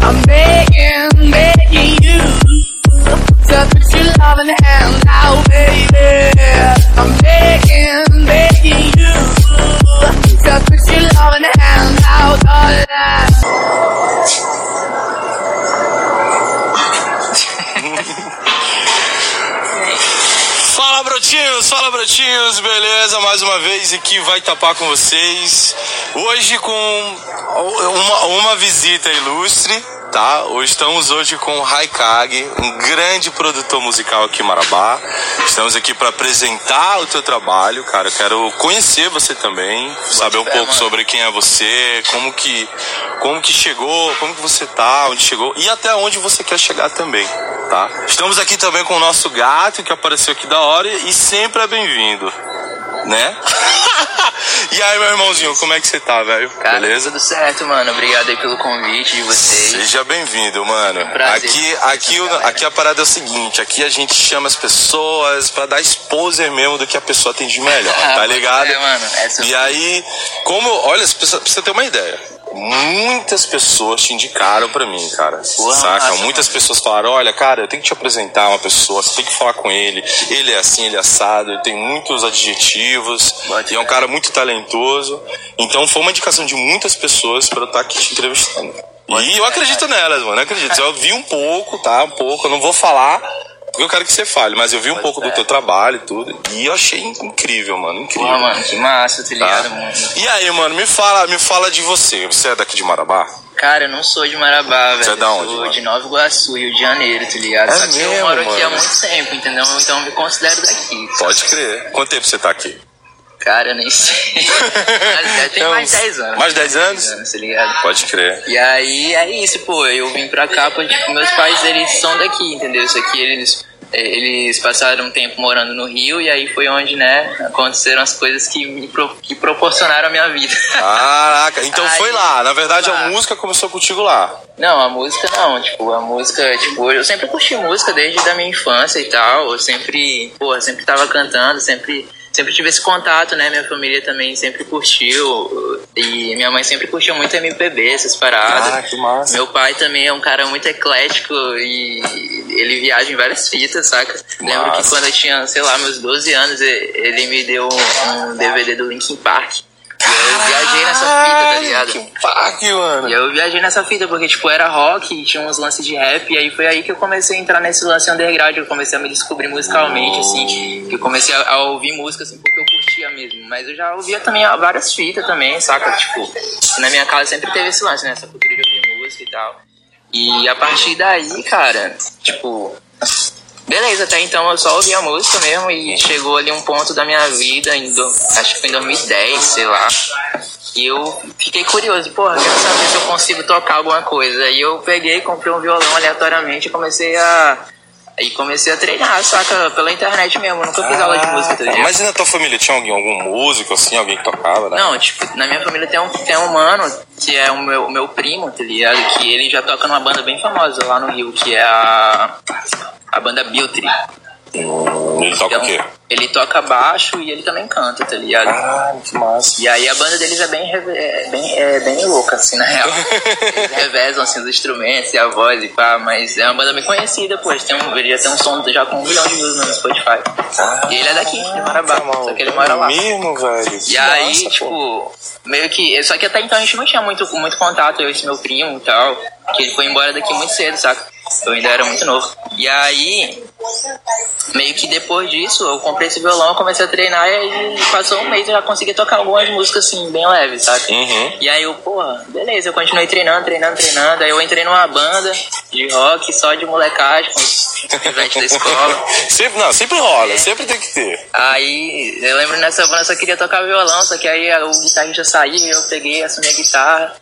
I'm begging, begging you to put your loving hand out, baby. I'm begging brotinhos, beleza? Mais uma vez aqui vai tapar com vocês. Hoje com uma, uma visita ilustre, tá? Hoje estamos hoje com o Raikage, um grande produtor musical aqui em Marabá. Estamos aqui para apresentar o teu trabalho, cara. Eu quero conhecer você também, saber um pouco sobre quem é você, como que como que chegou, como que você tá, onde chegou e até onde você quer chegar também, tá? Estamos aqui também com o nosso gato que apareceu aqui da hora e sempre é bem-vindo, né? e aí, meu irmãozinho, como é que você tá, velho? Cara, Beleza? tudo certo, mano. Obrigado aí pelo convite de vocês. Seja bem-vindo, mano. prazer Aqui, estar com aqui, essa o- aqui a parada é o seguinte: aqui a gente chama as pessoas pra dar exposer mesmo do que a pessoa tem de melhor, tá ligado? É, mano. Essa E aí, como, olha, pra você ter uma ideia. Muitas pessoas te indicaram pra mim, cara. Porra, saca? Muitas pessoas falaram: olha, cara, eu tenho que te apresentar uma pessoa, você tem que falar com ele. Ele é assim, ele é assado, ele tem muitos adjetivos, e é um cara muito talentoso. Então foi uma indicação de muitas pessoas pra eu estar aqui te entrevistando. E eu acredito nelas, mano, eu acredito. Eu vi um pouco, tá? Um pouco, eu não vou falar. Eu quero que você fale, mas eu vi um Pode pouco do ser. teu trabalho e tudo. E eu achei incrível, mano. Incrível. Mano, que massa, tá Tá? ligado, mano? E aí, mano, me fala, me fala de você. Você é daqui de Marabá? Cara, eu não sou de Marabá, velho. Você é da Eu onde, sou mano? de Nova Iguaçu, Rio de Janeiro, tá ligado? É Só que mesmo, eu moro aqui há mano? muito tempo, entendeu? Então eu me considero daqui. Pode crer. Quanto tempo você tá aqui? Cara, eu nem sei. Mas tem É mais uns- 10 anos. mais 10 anos? tá ligado? Pode crer. E aí é isso, pô. Eu vim pra cá porque tipo, meus pais eles são daqui, entendeu? Isso aqui eles eh, eles passaram um tempo morando no Rio e aí foi onde, né, aconteceram as coisas que me pro- que proporcionaram a minha vida. Caraca, então Aí, foi lá. Na verdade, a lá. música começou contigo lá. Não, a música não, tipo, a música, tipo, eu sempre curti música desde a minha infância e tal, eu sempre, porra, sempre tava cantando, sempre, sempre tive esse contato, né, minha família também sempre curtiu, e minha mãe sempre curtiu muito MPB, essas paradas. Ah, que massa. Meu pai também é um cara muito eclético e ele viaja em várias fitas, saca? Lembro que quando eu tinha, sei lá, meus 12 anos, ele me deu um DVD do Linkin Park. E eu viajei nessa fita, tá ligado? Que parque, mano. E eu viajei nessa fita porque, tipo, era rock tinha uns lances de rap. E aí foi aí que eu comecei a entrar nesse lance underground. Eu comecei a me descobrir musicalmente, assim. Que eu comecei a, a ouvir música, assim, porque eu curtia mesmo. Mas eu já ouvia também várias fitas também, saca? Tipo, na minha casa sempre teve esse lance, né? Essa cultura de ouvir música e tal. E a partir daí, cara, tipo... Beleza, até então eu só ouvia música mesmo e chegou ali um ponto da minha vida, em acho que foi em 2010, sei lá, e eu fiquei curioso, porra, quero saber se eu consigo tocar alguma coisa. E eu peguei, comprei um violão aleatoriamente e comecei a. E comecei a treinar, saca? Pela internet mesmo, nunca fiz aula de música, tá ligado? Mas e na tua família tinha alguém, algum músico, assim, alguém que tocava, né? Não, tipo, na minha família tem um, tem um mano que é o meu, o meu primo, tá ligado? Que ele já toca numa banda bem famosa lá no Rio, que é a. A banda Biltri. Hum, ele toca o quê? ele toca baixo e ele também canta, tá ligado? Caralho, que massa. E aí a banda deles é bem, é bem, é bem louca, assim, na real. Eles revezam, assim, os instrumentos e a voz e pá, mas é uma banda bem conhecida, pô. Eles têm um, ele já tem um som já com um milhão de views no Spotify. E ele é daqui, de Marabá, só que ele mora lá. mesmo, velho. E aí, tipo, meio que. Só que até então a gente não tinha muito, muito contato, eu e esse meu primo e tal. Que ele foi embora daqui muito cedo, saca? Eu ainda era muito novo. E aí, meio que depois disso, eu comprei esse violão, comecei a treinar e aí passou um mês eu já consegui tocar algumas músicas assim, bem leves, saca? Uhum. E aí eu, porra, beleza, eu continuei treinando, treinando, treinando. Aí eu entrei numa banda de rock só de molecagem, com os pivetes da escola. sempre, não, sempre rola, sempre tem que ter. Aí eu lembro nessa banda eu só queria tocar violão, só que aí o guitarrista saiu eu peguei, assumi a guitarra.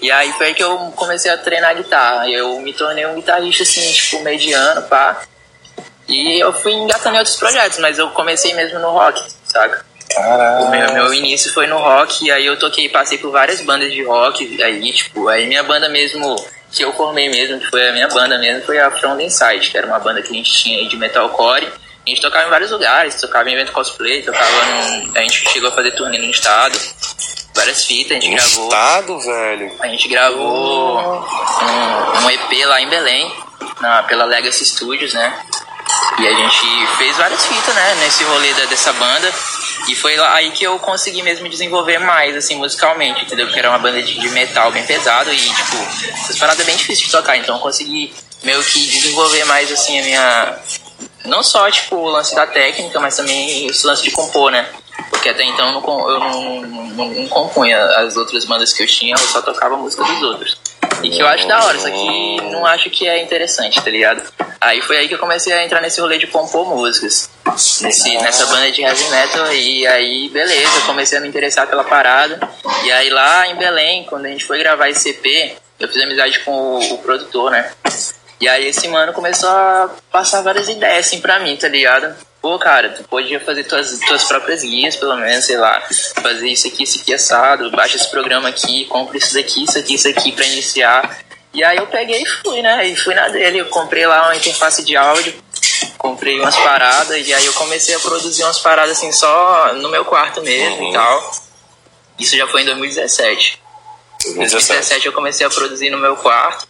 E aí foi aí que eu comecei a treinar guitarra. Eu me tornei um guitarrista assim, tipo, mediano, pá. E eu fui engatando em outros projetos, mas eu comecei mesmo no rock, saca? O meu, meu início foi no rock, e aí eu toquei, passei por várias bandas de rock, aí, tipo, aí minha banda mesmo, que eu formei mesmo, que foi a minha banda mesmo, foi a From the Inside, que era uma banda que a gente tinha aí de metalcore. A gente tocava em vários lugares, tocava em evento cosplay, tocava num, A gente chegou a fazer turnê no estado. várias fitas, a gente No gravou. estado, velho. A gente gravou um, um EP lá em Belém, na, pela Legacy Studios, né? E a gente fez várias fitas, né, nesse rolê da- dessa banda. E foi lá aí que eu consegui mesmo desenvolver mais, assim, musicalmente, entendeu? Porque era uma banda de, de metal bem pesado e, tipo, essas paradas é bem difíceis de tocar. Então eu consegui meio que desenvolver mais, assim, a minha... Não só, tipo, o lance da técnica, mas também esse lance de compor, né? Porque até então eu não, eu não, não, não compunha as outras bandas que eu tinha, eu só tocava a música dos outros. E que eu acho da hora, só que não acho que é interessante, tá ligado? Aí foi aí que eu comecei a entrar nesse rolê de compor músicas. Nesse, nessa banda de heavy metal, e aí beleza, eu comecei a me interessar pela parada. E aí lá em Belém, quando a gente foi gravar esse EP, eu fiz amizade com o, o produtor, né? E aí esse mano começou a passar várias ideias assim pra mim, tá ligado? Pô, cara, tu podia fazer tuas, tuas próprias guias, pelo menos, sei lá. Fazer isso aqui, isso aqui assado, baixa esse programa aqui, compra isso daqui, isso aqui, isso aqui pra iniciar. E aí eu peguei e fui, né? E fui na dele, eu comprei lá uma interface de áudio, comprei umas paradas, e aí eu comecei a produzir umas paradas assim só no meu quarto mesmo Uhum. e tal. Isso já foi em 2017. Em 2017. 2017 eu comecei a produzir no meu quarto,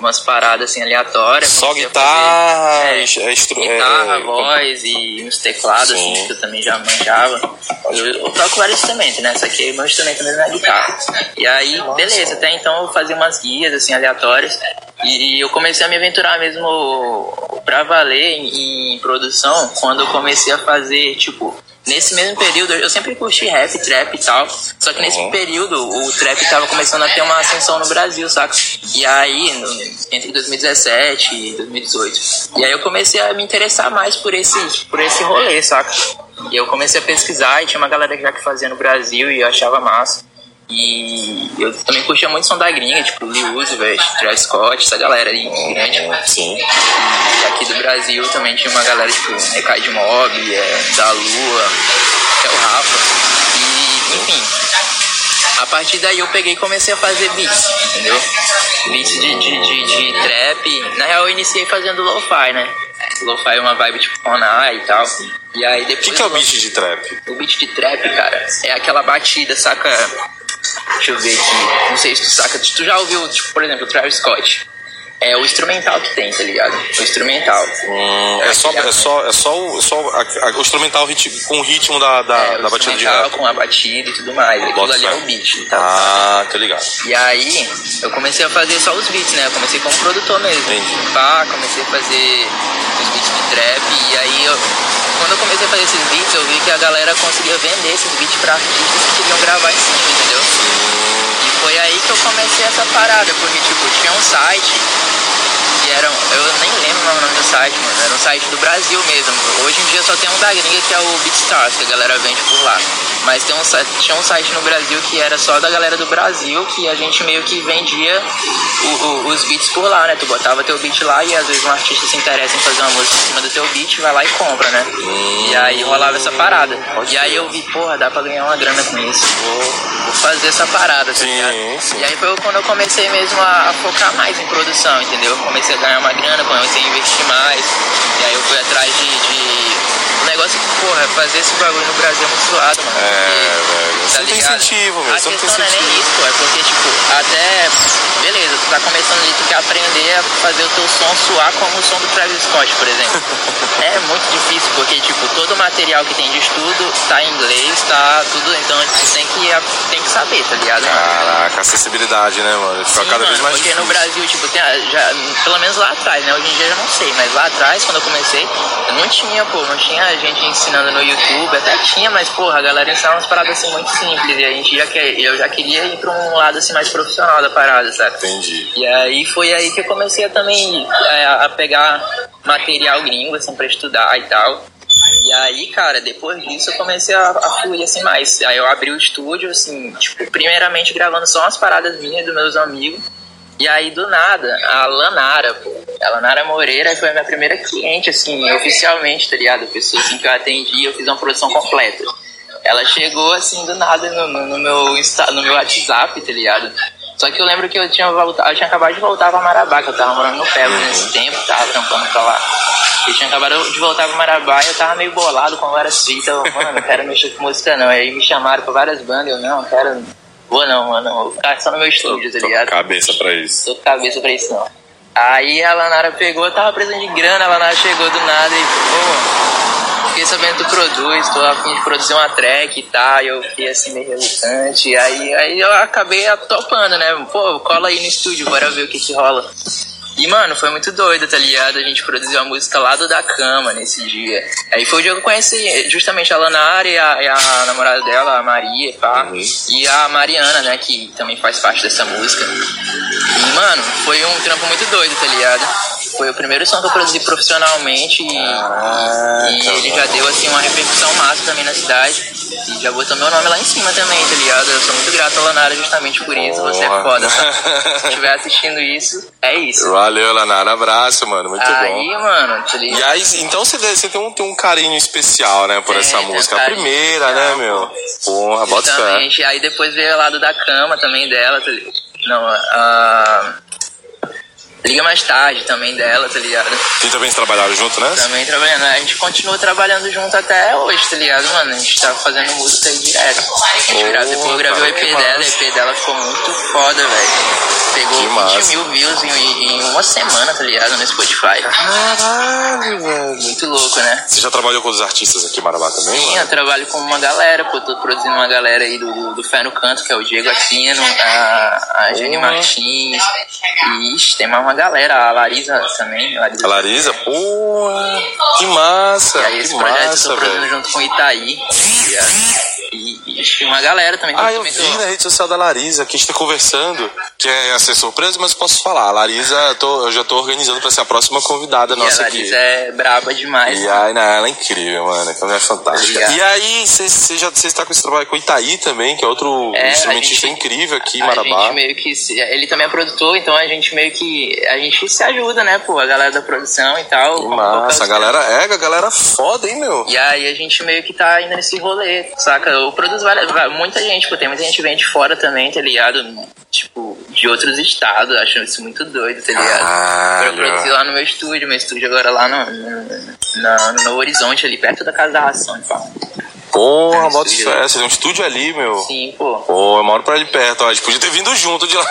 umas paradas assim aleatórias. Só guitarra, fazer, é, é, estru- guitarra, é, voz e uns teclados Sim. assim, que eu também já manjava. Eu, eu toco vários instrumentos, né? Só que meu instrumento mesmo é guitarra. E aí, beleza, até então eu fazia umas guias assim aleatórias e eu comecei a me aventurar mesmo pra valer em, em produção quando eu comecei a fazer, tipo, Nesse mesmo período, eu sempre curti rap, trap e tal. Só que nesse Uhum. período, o trap tava começando a ter uma ascensão no Brasil, saca? E aí, no- entre 2017 e 2018. E aí eu comecei a me interessar mais por esse, por esse rolê, saca? E eu comecei a pesquisar e tinha uma galera já que fazia no Brasil e eu achava massa. E eu também curtia muito som da gringa, tipo Lil Uzi, velho, Travis Scott, essa galera aí grande. Sim. E aqui do Brasil também tinha uma galera tipo Recai de Mob, é, da Lua, que é o Rafa. E, enfim. A partir daí eu peguei e comecei a fazer beats, entendeu? Beats de, de, de, de trap. Na real eu iniciei fazendo lo-fi, né? Lo-fi é uma vibe tipo Konai e tal. E aí O depois. que, que é o beat de trap? o beat de trap, cara, é aquela batida, saca? Deixa eu ver aqui. Não sei se tu saca. Tu já ouviu, tipo, por exemplo, o Travis Scott? É o instrumental que tem, tá ligado? O instrumental. Hum, é, só, é só, é só, o, só a- a- o instrumental com o ritmo da, da, É, da batida de rap. com a batida e tudo mais. Aquilo Bota ali é o beat, tá? Ah, tô ligado. E aí, eu comecei a fazer só os beats, né? Eu comecei como produtor mesmo. Entendi. Pá, comecei a fazer os beats de trap. E aí, eu, quando eu comecei a fazer esses beats, eu vi que a galera conseguia vender esses beats pra artistas que queriam gravar em cima, entendeu? E foi aí que eu comecei essa parada, porque, tipo, tinha um site que era. um- Eu nem lembro o nome do site, mano. Era um site do Brasil mesmo. Hoje em dia só tem um da gringa que é o BeatStars, que a galera vende por lá. Mas tem um, tinha um site no Brasil que era só da galera do Brasil, que a gente meio que vendia o- o- os beats por lá, né? Tu botava teu beat lá e às vezes um artista se interessa em fazer uma música em cima do teu beat, vai lá e compra, né? E aí rolava essa parada. E aí eu vi, porra, dá pra ganhar uma grana com isso. Vou, vou fazer essa parada, tá Sim, sim. E aí foi quando eu comecei mesmo a, a focar mais em produção, entendeu? Comecei a ganhar uma grana, comecei a investir mais. E aí eu fui atrás de. de... O negócio que, porra, fazer esse bagulho no Brasil é muito zoado, mano. É, Porque, velho. Você não tem incentivo, velho. A Você não tem não é nem isso, pô. É porque, tipo, até. Beleza, tu tá começando ali, tu quer aprender a fazer o teu som soar como o som do Travis Scott, por exemplo. é muito difícil, porque, tipo, todo o material que tem de estudo tá em inglês, tá tudo. Então, tu tem que, tem que saber, tá ligado? Caraca, acessibilidade, né, mano? Fica cada vez mano, mais porque difícil. no Brasil, tipo, tem, a- já, pelo menos lá atrás, né? Hoje em dia eu já não sei, mas lá atrás, quando eu comecei, não tinha, pô, não tinha gente ensinando no YouTube, até tinha, mas, porra, a galera ensinava umas paradas assim muito simples, e a gente já quer, eu já queria ir pra um lado assim mais profissional da parada, sabe? Entendi. E aí foi aí que eu comecei a também é, a pegar material gringo, assim, pra estudar e tal. E aí, cara, depois disso eu comecei a, a fluir assim mais. Aí eu abri o estúdio, assim, tipo, primeiramente gravando só umas paradas minhas dos meus amigos. E aí, do nada, a Lanara, pô, a Lanara Moreira foi a minha primeira cliente, assim, oficialmente, tá ligado? A pessoa assim, que eu atendi, eu fiz uma produção completa. Ela chegou, assim, do nada no, no, no meu, Insta, no meu WhatsApp, tá ligado? Só que eu lembro que eu tinha voltado, eu tinha acabado de voltar pra Marabá, que eu tava morando no Pebble nesse tempo, tava trampando pra lá. Eu tinha acabado de voltar pra Marabá e eu tava meio bolado com várias fitas. Mano, não quero mexer com música não. Aí me chamaram pra várias bandas, eu não, quero, Vou não, mano. Vou ficar só no meu estúdio, tá Tô com ligado? cabeça pra isso. Tô com cabeça pra isso não. Aí a Lanara pegou, eu tava precisando de grana, a Lanara chegou do nada e, pô, fiquei sabendo que tu produz, tô a fim de produzir uma track e tal, e eu fiquei assim meio relutante. Aí, aí eu acabei topando, né? Pô, cola aí no estúdio, bora ver o que que rola. E, mano, foi muito doido, tá ligado? A gente produziu a música lá do da cama nesse dia. Aí foi o dia que eu conheci justamente a Lanara e a, e a namorada dela, a Maria, pá. Uhum. E a Mariana, né, que também faz parte dessa música. E, mano, foi um trampo muito doido, tá ligado? Foi o primeiro som que eu produzi profissionalmente e, Ah, e tá ele bom. já deu, assim, uma repercussão massa também na cidade. E já botou meu nome lá em cima também, tá ligado? Eu sou muito grato a Lanara justamente por isso. Você é foda, tá? Se estiver assistindo isso, é isso. Valeu, Lanara. Abraço, mano. Muito Aí, bom. mano, tá ligado? E aí, então você, deve- você tem, um, tem um carinho especial, né, por Tem, essa tem um música. A primeira, né, especial, meu? Porra, bota fé. Aí depois veio o lado da cama também dela, tá ligado? Não, a. Liga mais tarde também dela, tá ligado? E também trabalharam junto, né? Também trabalhando. A gente continua trabalhando junto até hoje, tá ligado, mano? A gente tá fazendo música aí direto. A gente gra- depois eu gravei o EP dela, o. EP dela ficou muito foda, velho. Pegou Que 20 massa. mil views em, em uma semana, tá ligado? No Spotify. Caralho, velho. Muito louco, né? Você já trabalhou com os artistas aqui em Marabá também, Sim, eu mano? trabalho com uma galera, pô, tô produzindo uma galera aí do, do, Fé no Canto, que é o Diego Aquino, a, a Jenny. Martins, ixi, tem mais uma galera, a Larisa também, a Larisa. A Larisa? Porra, que massa, E aí que esse projeto eu massa, tô produzindo velho. junto com o Itaí? E, ixi, uma galera também. Ah, eu vi na rede social da Larisa, que a gente tá conversando, que é ser surpresa, mas posso falar. A Larisa, tô- eu já tô organizando pra ser a próxima convidada E a nossa aqui. Larisa é braba demais. E aí, não, ela é incrível, mano. Ela é fantástica. Obrigado. E aí, você já está com esse trabalho com o Itaí também, que é outro É, a instrumentista gente- incrível aqui em A Marabá. gente meio que. ele também é produtor, então a gente meio que. A gente se ajuda, né, pô? A galera da produção e tal. Que massa, a galera é, a galera foda, hein, meu? E aí a gente meio que tá indo nesse rolê, saca? Eu produzo várias, muita gente, pô, tem muita gente que vem de fora também, tá ligado? Tipo, de outros estados, acho isso muito doido, tá ligado? Caralho. Eu produzi lá no meu estúdio, meu estúdio agora lá no, no, no Novo Horizonte, ali perto da casa da ração, então. Porra, É, bota fé. Você tem um estúdio ali, meu. Sim, pô. Pô, eu moro pra ali perto, ó. A gente podia ter vindo junto de lá.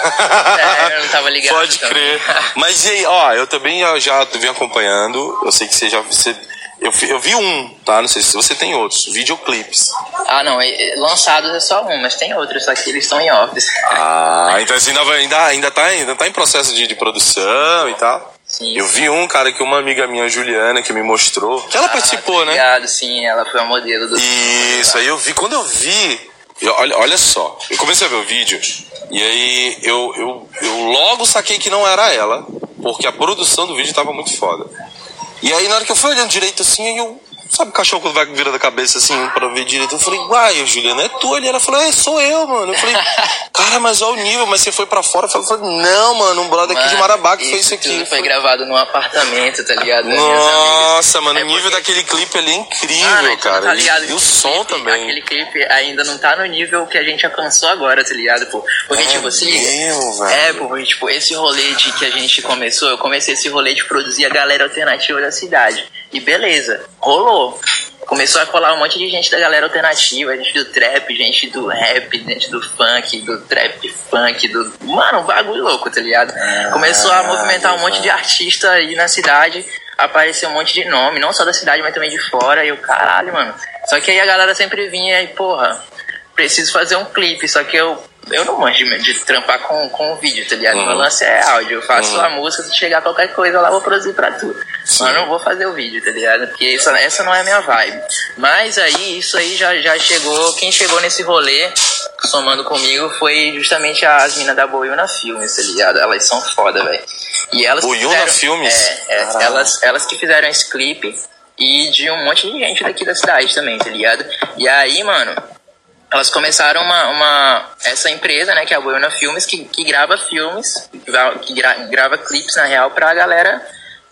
É, eu não tava ligado Pode também. crer. Mas e aí, ó, eu também já- venho acompanhando. Eu sei que você já. Você, eu, eu vi um, tá? Não sei se você tem outros. Videoclipes. Ah, não, lançados é só um, mas tem outros, só que eles estão em office. Ah, então você ainda, vai- ainda, ainda, tá, ainda tá em processo de, de produção e tal. Sim. Eu vi um, cara, que uma amiga minha, Juliana, que me mostrou. Que ela Ah, participou, né? ligado, sim, ela foi a modelo do. Isso, aí eu vi, quando eu vi, eu- olha, olha só, eu comecei a ver o vídeo, e aí eu, eu, eu logo saquei que não era ela, porque a produção do vídeo tava muito foda. E aí na hora que eu fui olhando direito assim, aí eu. Sabe o cachorro quando vai virando a cabeça assim pra ver direito? Eu falei, uai, Juliana, é tu ali. Ela falou, é, sou eu, mano. Eu falei, cara, mas olha o nível, mas você foi pra fora. Eu falei, não, mano, um brother aqui de Mano, Marabá que fez isso aqui. tudo foi gravado num apartamento, tá ligado? Nossa, mano, É o nível porque- daquele clipe ali é incrível, Mano, tu cara. Tá ligado? e, o som clipe- também. Aquele clipe ainda não tá no nível que a gente alcançou agora, tá ligado, pô? Porque, É tipo, se liga. velho. É, pô, porque, tipo, esse rolê de que a gente começou, eu comecei esse rolê de produzir a galera alternativa da cidade. E beleza, rolou. Começou a colar um monte de gente da galera alternativa, gente do trap, gente do rap, gente do funk, do trap funk, do. Mano, um bagulho louco, tá ligado? Começou a movimentar um monte de artista aí na cidade, apareceu um monte de nome, não só da cidade, mas também de fora, e eu, caralho, mano. Só que aí a galera sempre vinha e, porra, preciso fazer um clipe, só que eu. Eu não manjo de, de trampar com, com vídeo, tá ligado? Uhum. Meu lance é áudio. Eu faço a música, se chegar qualquer coisa lá, vou produzir pra tu. Mas eu não vou fazer o vídeo, tá ligado? Porque essa, essa não é a minha vibe. Mas aí, isso aí já, já chegou. Quem chegou nesse rolê, somando comigo, foi justamente as minas da Boiuna Filmes, tá ligado? Elas são foda, velho. E elas que Boiuna fizeram- Filmes? É, é elas, elas que fizeram esse clipe. E de um monte de gente daqui da cidade também, tá ligado? E aí, mano, elas começaram uma, uma essa empresa, né, que é a Boiona Filmes, que, que grava filmes, que gra- grava clipes na real pra galera,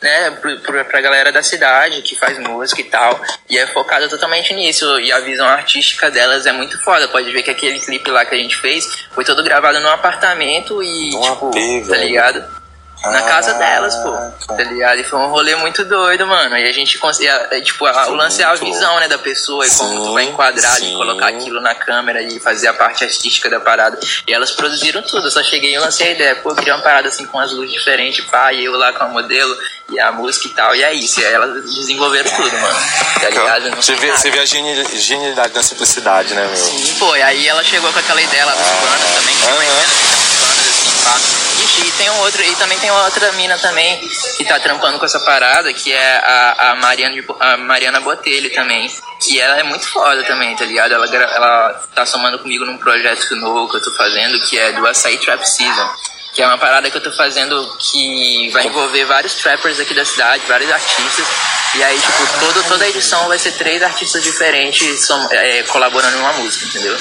né, pro, pra galera da cidade, que faz música e tal, e é focada totalmente nisso, e a visão artística delas é muito foda, pode ver que aquele clipe lá que a gente fez foi todo gravado num apartamento e, Num tipo, AP, tá ligado? Na casa Ah, delas, pô. Tá ligado? E foi um rolê muito doido, mano. E a gente conseguia. Tipo, a- o lance é a visão, né, da pessoa e como Sim, tu vai enquadrar sim. colocar aquilo na câmera e fazer a parte artística da parada. E elas produziram tudo. Eu só cheguei e lancei a ideia. Pô, eu queria uma parada assim com as luzes diferentes, pá, e eu lá com a modelo e a música e tal. E é isso. E aí elas desenvolveram tudo, mano. Tá ligado? Você vê, você vê a geni- genialidade na simplicidade, né, meu? Sim, pô, e aí ela chegou com aquela ideia lá dos panos também, que também Aham. tem panos assim, pá. Tem um outro, e também tem outra mina também que tá trampando com essa parada, que é a, a, Mariana, a Mariana Botelho também. Que ela é muito foda também, tá ligado? Ela, ela tá somando comigo num projeto novo que eu tô fazendo, que é do Açaí Trap Season. Que é uma parada que eu tô fazendo que vai envolver vários trappers aqui da cidade, vários artistas. E aí, tipo, todo, toda a edição vai ser três artistas diferentes som- é, colaborando numa música, entendeu?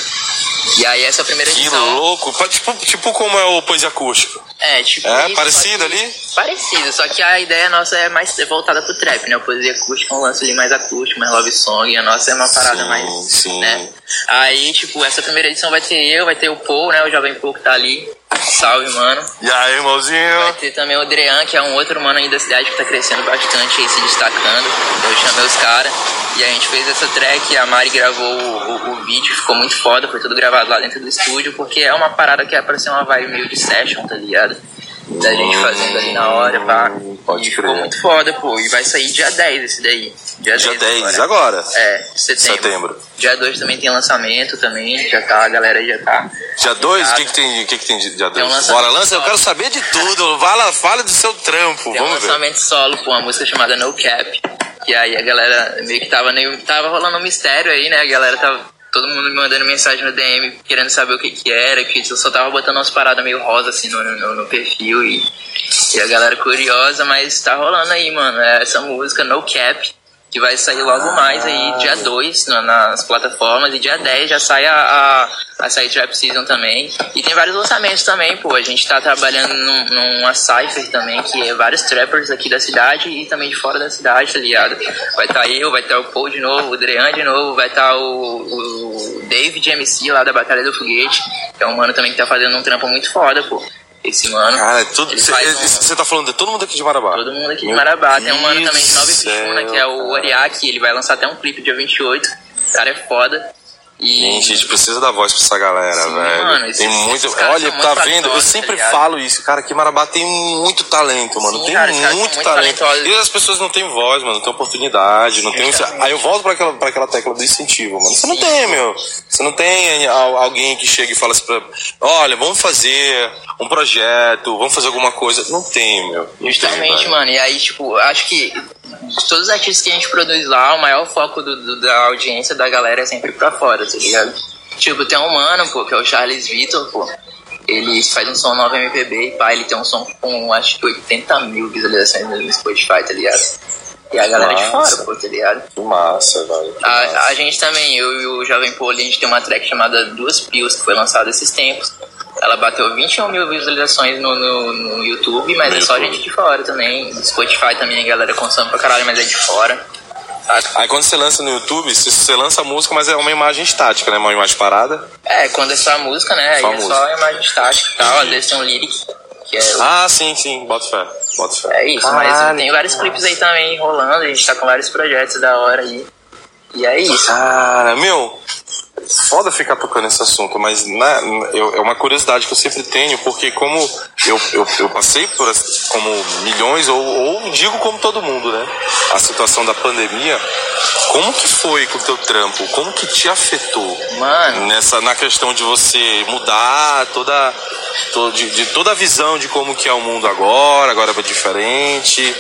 E aí essa primeira Que edição. louco! Pa- Tipo, tipo como é o Poesia Acústico. É, tipo. É, isso, parecido que- ali? Parecido, só que a ideia nossa é mais voltada pro trap, né? O poesia acústica é um lance ali mais acústico, mais love song, e a nossa é uma parada Sim, mais. sim. Né? Aí, tipo, essa primeira edição vai ter eu, vai ter o Paul, né? O Jovem Paul que tá ali. Salve, mano. E aí, irmãozinho? Vai ter também o Adrian, que é um outro mano aí da cidade que tá crescendo bastante aí, se destacando. Eu chamei os caras. E a gente fez essa track, a Mari gravou o, o, o vídeo, ficou muito foda, foi tudo gravado lá dentro do estúdio, porque é uma parada que é pra ser uma vibe meio de session, tá ligado? Da gente fazendo ali na hora, pá. Pode e ficou crer. muito foda, pô. E vai sair dia 10 esse daí. Dia, Dia 10, agora. agora. É, setembro. Setembro. Dia 2 também tem lançamento também, já tá, a galera já tá. Dia 2? O que, que tem, que, que tem de dia Tem um 2? lançamento Bora, lança, eu só. quero saber de tudo. Fala, fala do seu trampo, Tem um vamos ver. lançamento solo, pô, uma música chamada No Cap. Que aí a galera meio que tava, meio, tava rolando um mistério aí, né? A galera tava. Todo mundo me mandando mensagem no DM querendo saber o que que era, que eu só tava botando umas paradas meio rosa assim no, no, no perfil e, e a galera curiosa, mas tá rolando aí, mano. É essa música No Cap, que vai sair logo mais aí, dia 2 na- nas plataformas, e dia 10 já sai a, a, a Side Trap Season também. E tem vários lançamentos também, pô. A gente tá trabalhando num, numa Cypher também, que é vários trappers aqui da cidade e também de fora da cidade, tá ligado? Vai tá eu, vai estar o Paul de novo, o Drean de novo, vai estar o, o David MC lá da Batalha do Foguete, que é um mano também que tá fazendo um trampo muito foda, pô. Esse mano. Cara, é tudo. Você faz um- tá falando de todo mundo aqui de Marabá? Todo mundo aqui de Meu Marabá. Tem um mano Deus também de Nova Ipixuna, céu, que é o. Oriaki. Ele vai lançar até um clipe dia 28. O cara é foda. E. Gente, a gente precisa dar voz pra essa galera, Sim, velho. mano, tem muito. Olha, tá vendo? Eu talentosos, sempre tá falo isso, cara, que Marabá tem muito talento, mano. Sim, tem cara, muito, muito talento. talentosos. E as pessoas não têm voz, mano, não têm oportunidade, não tem. Aí eu volto pra aquela, pra aquela tecla do incentivo, mano. Você não tem, meu. Você não tem al- alguém que chega e fala assim pra. Olha, vamos fazer um projeto, vamos fazer alguma coisa. Não tem, meu. Não Justamente, tem, mano. E aí, tipo, acho que todos os artistas que a gente produz lá, o maior foco do, do- da audiência da galera é sempre pra fora, tá ligado? Tipo, tem um mano, pô, que é o Charles Vitor, pô. Ele faz um som 9 MPB e pá, ele tem um som com acho que 80 mil visualizações no Spotify, tá ligado? E a galera de Nossa. fora, pô, tá ligado? Que massa, velho. que massa. A, a gente também, eu e o Jovem Poli, a gente tem uma track chamada Duas Pios, que foi lançada esses tempos. Ela bateu 21 mil visualizações no, no, no YouTube, mas No é só YouTube. gente de fora também. No Spotify também a galera consome pra caralho, mas é de fora. Aí quando você lança no YouTube, você, lança a música, mas é uma imagem estática, né? Uma imagem parada. É, quando é só a música, né? Aí Só é música. só a imagem estática e tal. Às vezes tem um lyric, que é, Ah, sim, sim. Bota fé. Bota fé. é isso. Caralho, mas tem vários clipes aí também rolando, a gente tá com vários projetos da hora aí. E é isso. Cara, meu, foda ficar tocando nesse assunto, mas né, eu- é uma curiosidade que eu sempre tenho, porque como eu, eu, eu passei por como milhões, ou, ou digo como todo mundo, né? A situação da pandemia, como que foi com o teu trampo? Como que te afetou? Mano, Nessa, na questão de você mudar toda, to- de, de toda a visão de como que é o mundo agora, agora é diferente,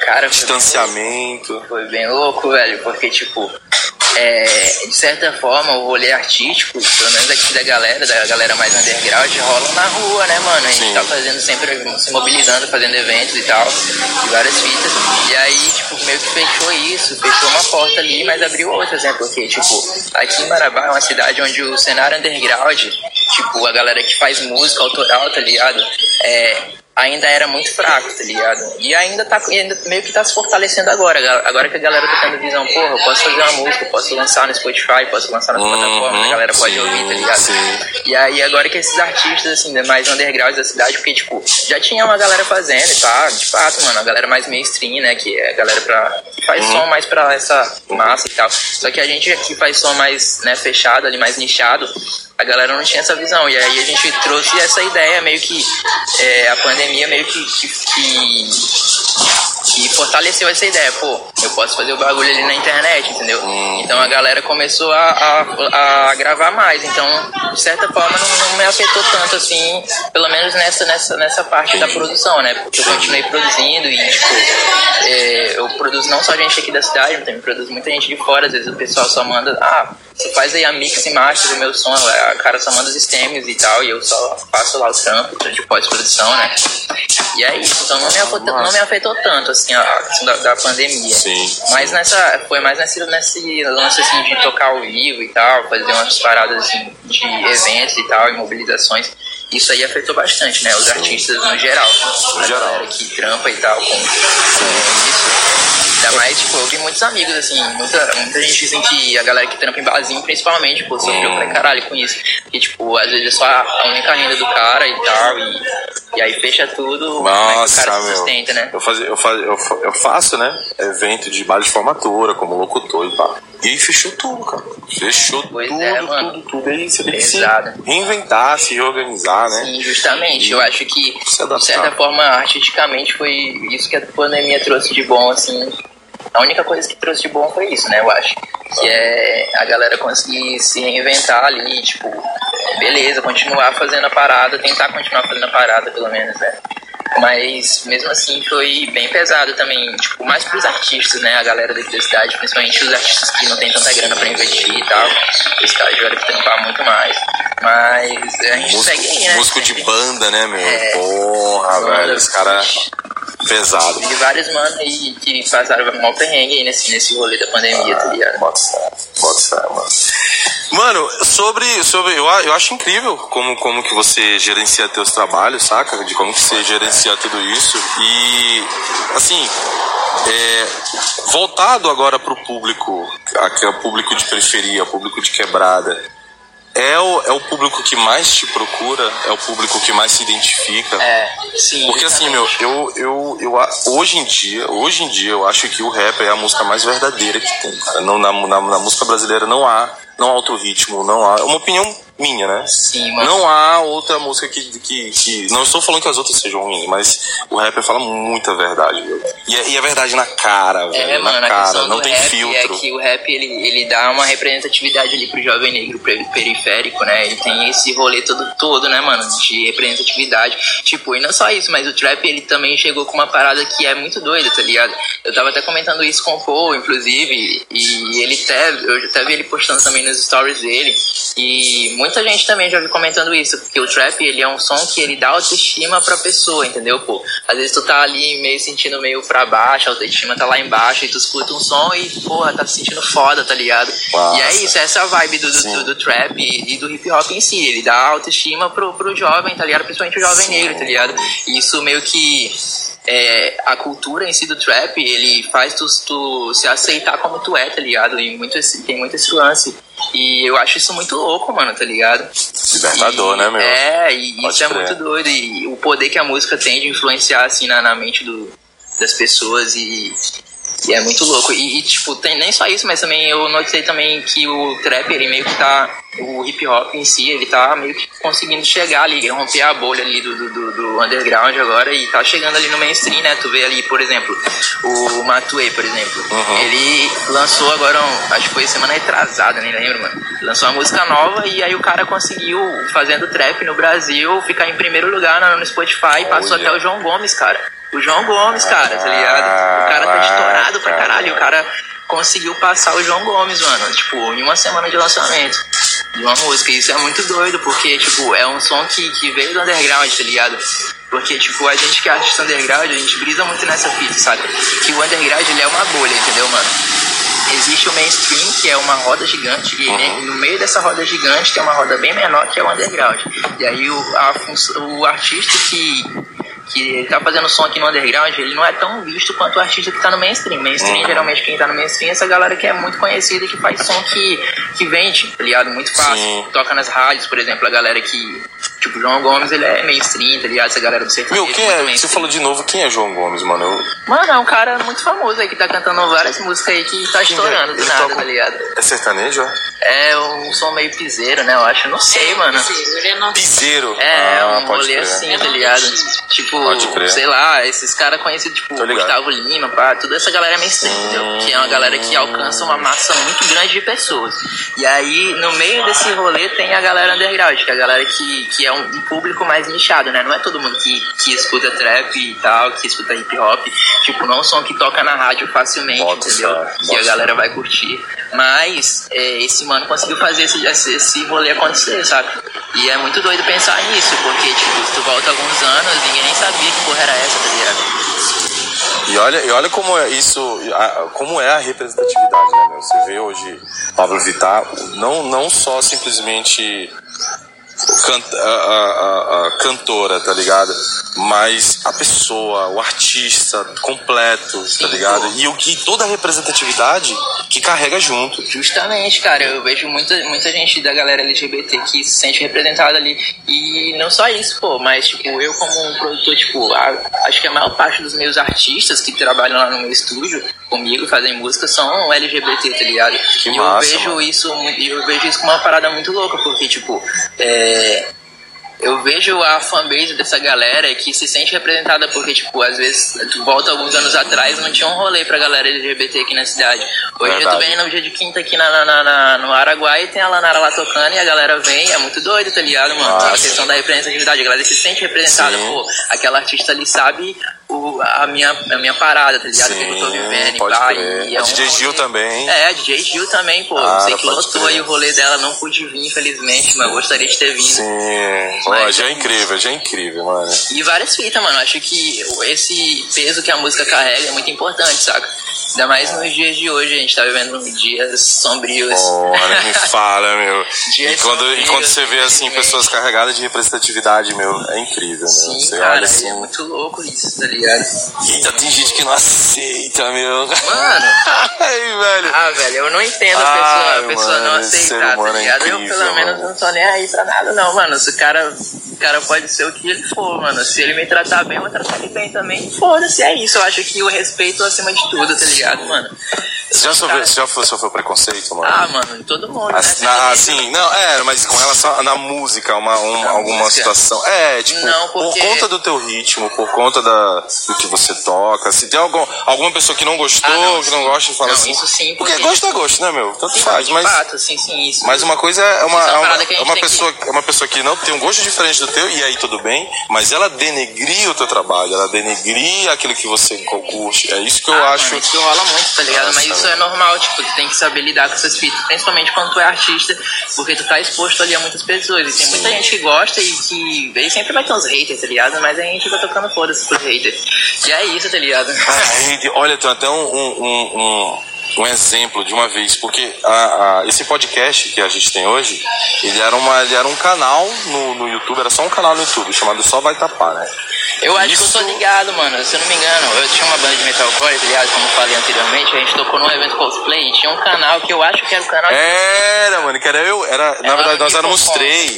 cara, distanciamento. Foi bem louco, velho, porque, tipo, é, de certa forma, o rolê artístico, pelo menos aqui da galera, da galera mais underground, rola na rua, né, mano? A gente Sim. tá fazendo sempre, se mobilizando, fazendo eventos e tal, de várias fitas. E aí, tipo, meio que fechou isso, fechou uma porta ali, mas abriu outras, né? Porque, tipo, aqui em Marabá é uma cidade onde o cenário underground, tipo, a galera que faz música autoral, tá ligado? É, ainda era muito fraco, tá ligado? E ainda tá ainda meio que tá se fortalecendo agora. Agora que a galera tá tendo visão, porra, eu posso fazer uma música, eu posso lançar no Spotify, posso lançar nas uhum, plataformas, a galera pode sim, ouvir, tá ligado? Sim. E aí agora que esses artistas, assim, mais underground da cidade, porque, tipo, já tinha uma galera fazendo e tá, de fato, mano, a galera mais mainstream, né? Que é a galera pra, que faz uhum. som mais pra essa massa e tal. Só que a gente aqui faz som mais, né, fechado ali, mais nichado a galera não tinha essa visão. E aí a gente trouxe essa ideia, meio que é, a pandemia meio que, que, que, que, fortaleceu essa ideia. Pô, eu posso fazer o bagulho ali na internet, entendeu? Hum. Então a galera começou a, a, a gravar mais. Então, de certa forma, não, não, me afetou tanto assim, pelo menos nessa, nessa, nessa parte da produção, né? Porque eu continuei produzindo e, tipo, é, eu produzo não só gente aqui da cidade, mas também produzo muita gente de fora. Às vezes o pessoal só manda, ah, você faz aí a mix e master do meu som, a cara só manda os stems e tal, e eu só faço lá o trampo de pós-produção, né? E é isso, então não me afetou, não me afetou tanto, assim, a questão da, da pandemia. Sim, Mas nessa, foi mais nesse, nesse lance, assim, de tocar ao vivo e tal, fazer umas paradas, assim, de eventos e tal, e mobilizações. Isso aí afetou bastante, né? Os artistas no geral. No geral. Que trampa e tal, com, com isso. Ainda mais, tipo, eu vi muitos amigos, assim, muita, muita gente dizem que a galera que trampa em barzinho, principalmente, pô, sofreu pra caralho com isso. Porque, tipo, às vezes é só a única renda do cara e tal, e, e aí fecha tudo, Nossa, é o cara se sustenta, né? Eu, faz, eu, faz, eu, eu faço, né, evento de baile de formatura, como locutor e pá. E aí fechou tudo, cara. Fechou pois tudo, é, tudo, tudo, tudo. Aí você tem que se reinventar, se reorganizar, né? Sim, justamente. E eu acho que, de certa forma, artisticamente, foi isso que a pandemia trouxe de bom, assim, a única coisa que trouxe de bom foi isso, né? Eu acho. Que é a galera conseguir se reinventar ali, tipo, beleza, continuar fazendo a parada, tentar continuar fazendo a parada, pelo menos, né? Mas mesmo assim foi bem pesado também, tipo, mais pros artistas, né? A galera daqui da cidade, principalmente os artistas que não tem tanta grana pra investir e tal. Caras tiveram que trampar muito mais. Mas a gente músico, segue aí, né? Músico de banda, né, meu? É, Porra, velho, os caras pesado. E vários manos aí que passaram mal perrengue aí nesse, nesse rolê da pandemia, ah, tá ligado? Bota fé, bota fé, mano. Mano, sobre. sobre eu, eu acho incrível como, como que você gerencia teus trabalhos, saca? De como que você gerencia tudo isso. E, assim, é, voltado agora pro público, que é o público de periferia, público de quebrada é o, é o público que mais te procura, é o público que mais se identifica. É, sim. Porque assim, meu, eu, eu, eu, hoje em dia, hoje em dia, eu acho que o rap é a música mais verdadeira que tem, cara. Não, na, na, na música brasileira não há, não há outro ritmo, não há. É uma opinião minha, né? Sim, mano. Não há outra música que, que, que. Não estou falando que as outras sejam ruins, mas o rapper fala muita verdade, viu? E é, e é verdade na cara, é, velho. É, mano, na cara, não tem filtro. É que o rap ele, ele dá uma representatividade ali pro jovem negro periférico, né? Ele tem esse rolê todo, todo, né, mano? De representatividade. Tipo, e não só isso, mas o trap ele também chegou com uma parada que é muito doida, tá ligado? Eu tava até comentando isso com o Paul, inclusive, e ele até. Eu até vi ele postando também nos stories dele. E muito muita gente também já vi comentando isso, porque o trap, ele é um som que ele dá autoestima pra pessoa, entendeu, pô? Às vezes tu tá ali meio sentindo meio pra baixo, a autoestima tá lá embaixo, e tu escuta um som e, porra, tá se sentindo foda, tá ligado? Nossa. E é isso, essa é a vibe do, do, do, trap e, e, do hip hop em si, ele dá autoestima pro, pro jovem, tá ligado? Principalmente o jovem Sim. negro, tá ligado? E isso meio que é, a cultura em si do trap, ele faz tu, tu, se aceitar como tu é, tá ligado? E muito esse, tem muito esse lance. E eu acho isso muito louco, mano, tá ligado? Libertador, e, né, meu? É, e Pode isso é muito doido. E o poder que a música tem de influenciar, assim, na, na mente do, das pessoas e, e é muito louco. E, e, tipo, tem nem só isso, mas também eu notei também que o trap, ele meio que tá. O hip hop em si, ele tá meio que conseguindo chegar ali, romper a bolha ali do, do, do underground agora e tá chegando ali no mainstream, né? Tu vê ali, por exemplo, o Matue, por exemplo. Uhum. Ele lançou agora, um, acho que foi semana retrasada, nem lembro, mano. Lançou uma música nova e aí o cara conseguiu, fazendo trap no Brasil, ficar em primeiro lugar no, Spotify e passou até o João Gomes, cara. O João Gomes, cara, tá ligado? O cara tá estourado pra caralho. O cara conseguiu passar o João Gomes, mano. Tipo, em uma semana de lançamento de uma música. Isso é muito doido, porque, tipo, é um som que, que veio do underground, tá ligado? Porque, tipo, a gente que é artista underground, a gente brisa muito nessa fita, sabe? Que o underground, ele é uma bolha, entendeu, mano? Existe o mainstream, que é uma roda gigante, e uhum. no meio dessa roda gigante tem uma roda bem menor, que é o underground. E aí o, a, o artista que que tá fazendo som aqui no underground, ele não é tão visto quanto o artista que tá no mainstream. Mainstream, Uhum. geralmente, quem tá no mainstream é essa galera que é muito conhecida, que faz som que, que vende, tá ligado? Muito fácil. Sim. Toca nas rádios, por exemplo, a galera que. Tipo, João Gomes, ele é mainstream, tá ligado? Essa galera do sertanejo. Meu, quem muito é? Você mainstream. falou de novo, quem é João Gomes, mano? Eu... Mano, é um cara muito famoso aí que tá cantando várias músicas aí que tá estourando do nada, toca- tá ligado? É sertanejo, é? É um som meio piseiro, né? Eu acho. Não sei, mano. Ele é não Piseiro. É, ah, um rolê crer. assim, tá ligado? Tipo, sei lá, esses caras conhecidos, tipo. Gustavo Lima, pá, toda essa galera é mainstream, entendeu? Que é uma galera que alcança uma massa muito grande de pessoas. E aí, no meio desse rolê, tem a galera underground, que é a galera que, que é um, público mais nichado, né? Não é todo mundo que, que escuta trap e tal, que escuta hip hop. Tipo, não é um som que toca na rádio facilmente, Bota entendeu? Que bota a galera vai curtir. Mas é, esse mano conseguiu fazer esse, esse, esse rolê acontecer, sabe? E é muito doido pensar nisso, porque, tipo, se tu volta alguns anos, ninguém nem sabia que porra era essa, tá ligado? E olha, e olha como é isso, como é a representatividade, né, meu? Você vê hoje Pablo Vittar, não, não só simplesmente canta- a, a- a- cantora, tá ligado? Mas a pessoa, o artista completo, tá ligado? E o que toda a representatividade que carrega junto. Justamente, cara, eu vejo muita, muita gente da galera LGBT que se sente representada ali. E não só isso, pô, mas, tipo, eu como um produtor, tipo, a- acho que a maior parte dos meus artistas que trabalham lá no meu estúdio comigo, fazem música, são LGBT, tá ligado? Que e massa, eu vejo mano. isso, e eu vejo isso como uma parada muito louca, porque, tipo, é. Eu vejo a fanbase dessa galera que se sente representada porque, tipo, às vezes tu volta alguns anos atrás não tinha um rolê pra galera LGBT aqui na cidade. Hoje Verdade. tu vem no dia de quinta aqui na, na- na- no Araguai e tem a Lanara lá tocando e a galera vem, é muito doido, tá ligado, mano? Massa. A questão da representatividade, a galera se sente representada, Sim. pô, aquela artista ali sabe o, a, minha, a minha parada, tá ligado? O que eu tô Sim, vivendo e pode pá, crer. e é A um DJ Gil rolê- também. É, a DJ Gil também, pô. Ah, sei que lotou aí o rolê dela, não pude vir, infelizmente, mas gostaria de ter vindo. Sim, Pô, Mas- já é incrível, já é incrível, mano. E várias fitas, mano. Acho que esse peso que a música carrega é muito importante, saca? Ainda mais nos dias de hoje, a gente tá vivendo dias sombrios. Olha, me fala, meu. E quando, e sombrios, quando você vê assim pessoas carregadas de representatividade, meu, é incrível, meu. Sim, Você cara, olha e assim. é muito louco isso, tá ligado? Eita, tem gente que não aceita, meu. Mano, Ai, velho. ah, velho, eu não entendo a Ai, pessoa, a pessoa mano, não aceitar, tá é ligado? eu, incrível, pelo menos, mano. não tô nem aí pra nada, não, mano. Se o cara, o cara pode ser o que ele for, mano. Se ele me tratar bem, eu vou tratar ele bem também. Foda-se, é isso. Eu acho que o respeito acima de tudo, tá ligado, mano? Você já sofreu, você já sofreu preconceito, mano? Ah, mano, todo mundo, né? Assim, na- assim, não, é, mas com relação a- na música, uma, um- Na alguma música. situação. É, tipo, Não, porque- por conta do teu ritmo, por conta da, do que você toca. Se tem algum, alguma pessoa que não gostou, Ah, não, que não gosta, fala Não, assim. isso sim, Porque porque- gosto é gosto, né, meu? Tanto Sim, faz, mas. fato, sim, sim, isso. Mas uma coisa é uma, é uma é uma, que é uma tem que- pessoa, é uma pessoa que não tem um gosto diferente do teu, e aí tudo bem, mas ela denegria o teu trabalho, ela denegria aquilo que você curte. É isso que eu Ah, acho. Mano, isso rola muito, tá ligado? Nossa, Mas isso é normal, tipo, tu tem que saber lidar com essas fitas, principalmente quando tu é artista, porque tu tá exposto ali a muitas pessoas. E tem muita gente que gosta e que. E sempre vai ter uns haters, tá ligado? Mas a gente vai tocando foda-se pros haters. E é isso, tá ligado? Olha, tem até um, um, um, um- exemplo de uma vez, porque a, a- esse podcast que a gente tem hoje, ele era, uma, ele era um canal no, no YouTube, era só um canal no YouTube, chamado Só Vai Tapar, né? Eu acho Isso- que eu tô ligado, mano. Se eu não me engano, eu tinha uma banda de metalcore, tá ligado? Como eu falei anteriormente, a gente tocou num evento cosplay e tinha um canal que eu acho que era o canal Era, mano, que era eu, era, na Era verdade nós éramos tá três.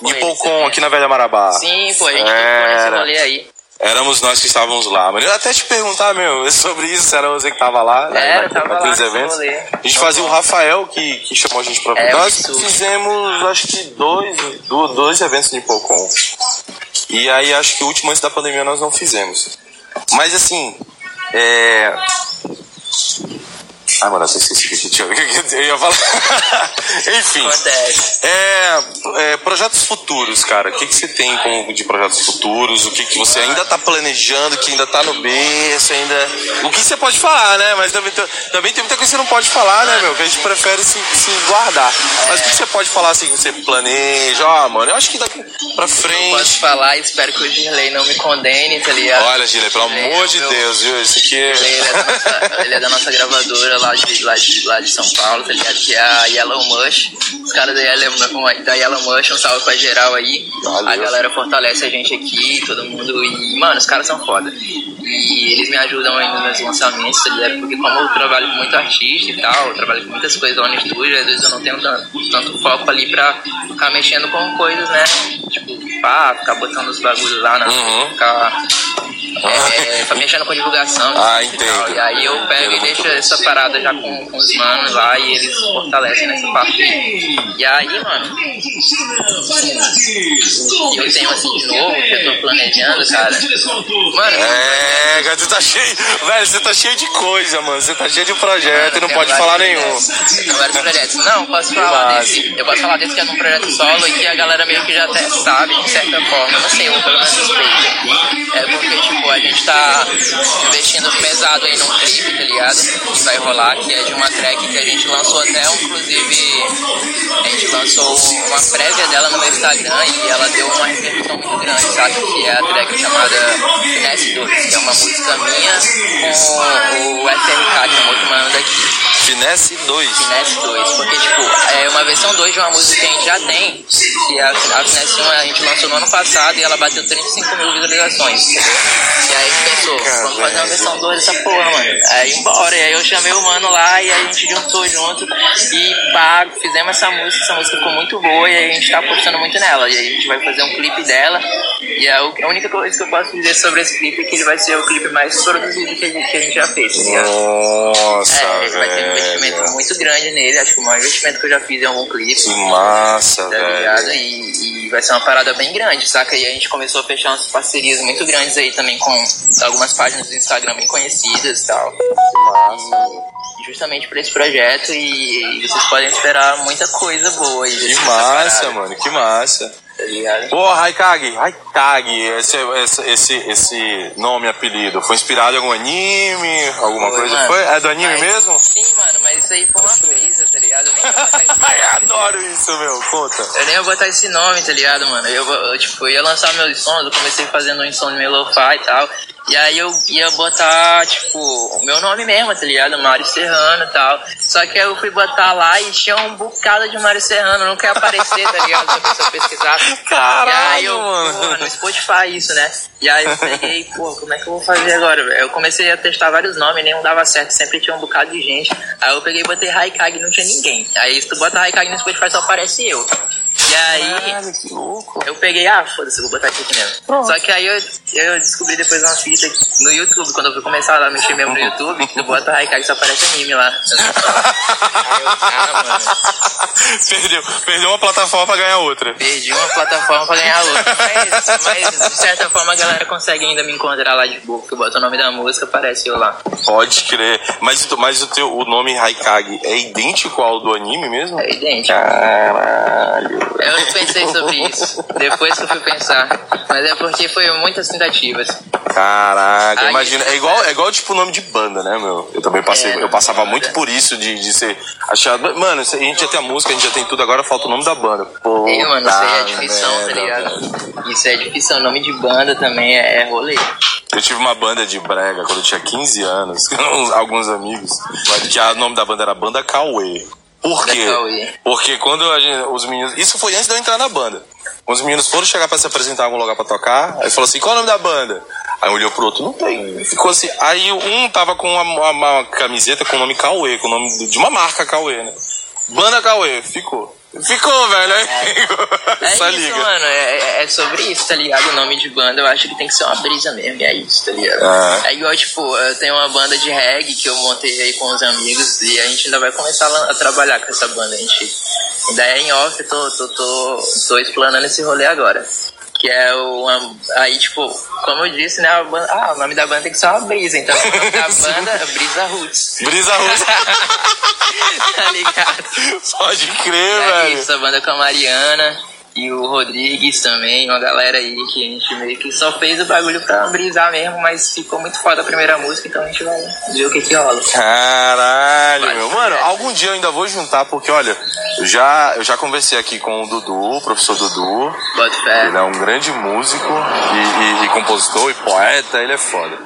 Nipocon, aqui na Velha Marabá. Sim, pô, a gente tocou nesse Era. rolê aí. Éramos nós que estávamos lá, mano. Eu até te perguntar, meu, sobre isso, se era você que tava lá, né, Era, na- lá naqueles nesse eventos. A gente fazia o Rafael que, que chamou a gente pra É, Nós isso. fizemos, acho que dois, do- dois eventos no Hipocon. E aí acho que o último antes da pandemia nós não fizemos. Mas assim, é. Ai, mano, eu esqueci que o que eu ia falar. Enfim. Acontece. É, é, projetos futuros, cara. O que, que você tem com, de projetos futuros? O que, que você ainda tá planejando, que ainda tá no berço, ainda. O que você pode falar, né? Mas também, tem- também tem muita coisa que você não pode falar, né, meu? Que a gente prefere se, se guardar. Mas o que, que você pode falar assim que você planeja? Ó, mano, eu acho que daqui pra Posso frente. falar, espero que o Girley não me condene, tá ligado? Olha, Gile, pelo Ele é amor de meu- Deus, viu? Isso aqui é. Ele é, da nossa, ele é da nossa gravadora lá lá de, lá, de, lá de São Paulo, tá ligado? Que é a Yellow Mush. Os caras da Yellow, da Yellow Mush, um salve pra geral aí. Valeu. A galera fortalece a gente aqui, todo mundo. E, mano, os caras são foda. E eles me ajudam aí nos meus lançamentos, tá ligado? Porque como eu trabalho com muito artista e tal, eu trabalho com muitas coisas lá no estúdio, às vezes eu não tenho tanto, tanto foco ali pra ficar mexendo com coisas, né? Tipo, pá, ficar botando os bagulhos lá, na, Uhum. ficar é, ficar mexendo com divulgação. Ah, entendo. E aí eu pego e deixo essa parada já com, com os manos lá e eles fortalecem nessa parte. E aí, mano, eu tenho assim de novo, que eu tô planejando, cara. Mano, É, cara, você tá cheio. Velho, você tá cheio de coisa, mano. Você tá cheio de projeto e não pode falar nenhum. vários projetos. Não, posso falar desse. Eu posso falar desse que é num projeto solo e que a galera meio que já até sabe, de certa forma. Não sei, ou pelo menos respeito. É porque, tipo, a gente tá investindo pesado aí num clipe, tá ligado? Que vai rolar, que é de uma track que a gente lançou até, inclusive, a gente lançou uma prévia dela no meu Instagram e ela deu uma repercussão muito grande, sabe? Que é a track chamada Finesse 2, que é uma música minha com o SRK, que é um outro mano daqui. Finesse 2. Finesse 2, porque tipo, é uma versão 2 de uma música que a gente já tem, que é a, a Finesse 1 a gente lançou no ano passado e ela bateu 35 mil visualizações, entendeu? E aí a gente pensou, vamos fazer uma versão 2 dessa porra, mano. Aí embora, e aí eu chamei o mano lá e a gente juntou junto e pá, fizemos essa música, essa música ficou muito boa e a gente tá apostando muito nela. E aí a gente vai fazer um clipe dela. E a, única coisa que eu posso dizer sobre esse clipe é que ele vai ser o clipe mais produzido que a gente, que a gente já fez, tá? Nossa, É, um investimento muito grande nele, acho que o maior investimento que eu já fiz em algum clipe, Que massa, tá velho. E, e vai ser uma parada bem grande, saca? E a gente começou a fechar umas parcerias muito grandes aí também com algumas páginas do Instagram bem conhecidas e tal. Justamente pra esse projeto e, e vocês podem esperar muita coisa boa aí. Que massa, mano, que massa. Tá ligado? Pô, Raikage, Raikage, esse, esse, esse, esse nome, apelido, foi inspirado em algum anime, alguma Foi, coisa? mano. Foi? É do anime Mas- mesmo? Sim, mano, mas isso aí foi uma brisa, tá ligado? Eu nem ia botar isso Ai, adoro isso, meu, conta. Eu nem ia botar esse nome, tá ligado, mano? Eu, eu, tipo, eu ia lançar meus sons, eu comecei fazendo um som de lo-fi e tal. E aí eu ia botar, tipo, o meu nome mesmo, tá ligado? Mário Serrano e tal. Só que aí eu fui botar lá e tinha um bocado de Mário Serrano, não quer aparecer, tá ligado? Se a pessoa pesquisar. Caralho, e aí eu, mano. pô, no Spotify isso, né? E aí eu peguei, pô, como é que eu vou fazer agora? Eu comecei a testar vários nomes, nenhum dava certo, sempre tinha um bocado de gente. Aí eu peguei e botei Raikag e não tinha ninguém. Aí se tu bota Raikag no Spotify só aparece eu. E aí. que louco. Eu peguei, ah, foda-se, eu vou botar aqui mesmo. Só que aí eu, eu descobri depois uma fita no YouTube, quando eu fui começar a mexer mesmo no YouTube, que tu bota Raikag só aparece anime lá. Aí eu, ah, mano, perdeu, perdeu uma plataforma pra ganhar outra. perdi uma plataforma pra ganhar outra. Mas, mas de certa forma a galera consegue ainda me encontrar lá de boa, porque eu boto o nome da música, aparece eu lá. Pode crer. Mas, mas o, teu, o nome Raikage é idêntico ao do anime mesmo? É idêntico. Caralho. Eu pensei sobre isso, depois que eu fui pensar. Mas é porque foi muitas tentativas. Caraca, Aí, imagina. É igual, é igual tipo nome de banda, né, meu? Eu também passei, É, eu passava banda. muito por isso de, de ser achado. Mano, a gente já tem a música, a gente já tem tudo, agora falta o nome da banda. Pô, Ei, mano, isso aí é difícil, tá ligado? Isso é difícil, o nome de banda também é, é rolê. Eu tive uma banda de brega quando eu tinha 15 anos, com alguns amigos, que o nome da banda era Banda Cauê. Por quê? Porque quando gente- os meninos. Isso foi antes de eu entrar na banda. Os meninos foram chegar pra se apresentar em algum lugar pra tocar, aí falou assim: qual é o nome da banda? Aí olhou pro outro, não tem. Ficou assim. Aí um tava com uma, uma- uma camiseta com o nome Cauê, com o nome de uma marca Cauê, né? Banda Cauê, ficou. Ficou, velho. É Essa isso, liga. mano, é, é- é sobre isso, tá ligado? O nome de banda eu acho que tem que ser uma brisa mesmo, e é isso, tá ligado? Ah. É igual, tipo, eu tenho uma banda de reggae que eu montei aí com os amigos e a gente ainda vai começar a, trabalhar com essa banda. A gente ainda é em off, tô, tô, tô, tô explanando esse rolê agora. Que é o. uma- aí, tipo, como eu disse, né? A banda, ah, o nome da banda tem que ser uma brisa. Então, o nome da banda é Brisa Roots. Brisa russa. tá ligado? Pode crer, É velho. isso, a banda com a Mariana e o Rodrigues também, uma galera aí que a gente meio que só fez o bagulho pra brisar mesmo, mas ficou muito foda a primeira música, então a gente vai ver o que que rola. Caralho, meu. Mano, algum dia eu ainda vou juntar, porque olha, eu já, eu já conversei aqui com o Dudu, o professor Dudu. Bota fé. Ele é um grande músico e, e- e compositor e poeta, ele é foda.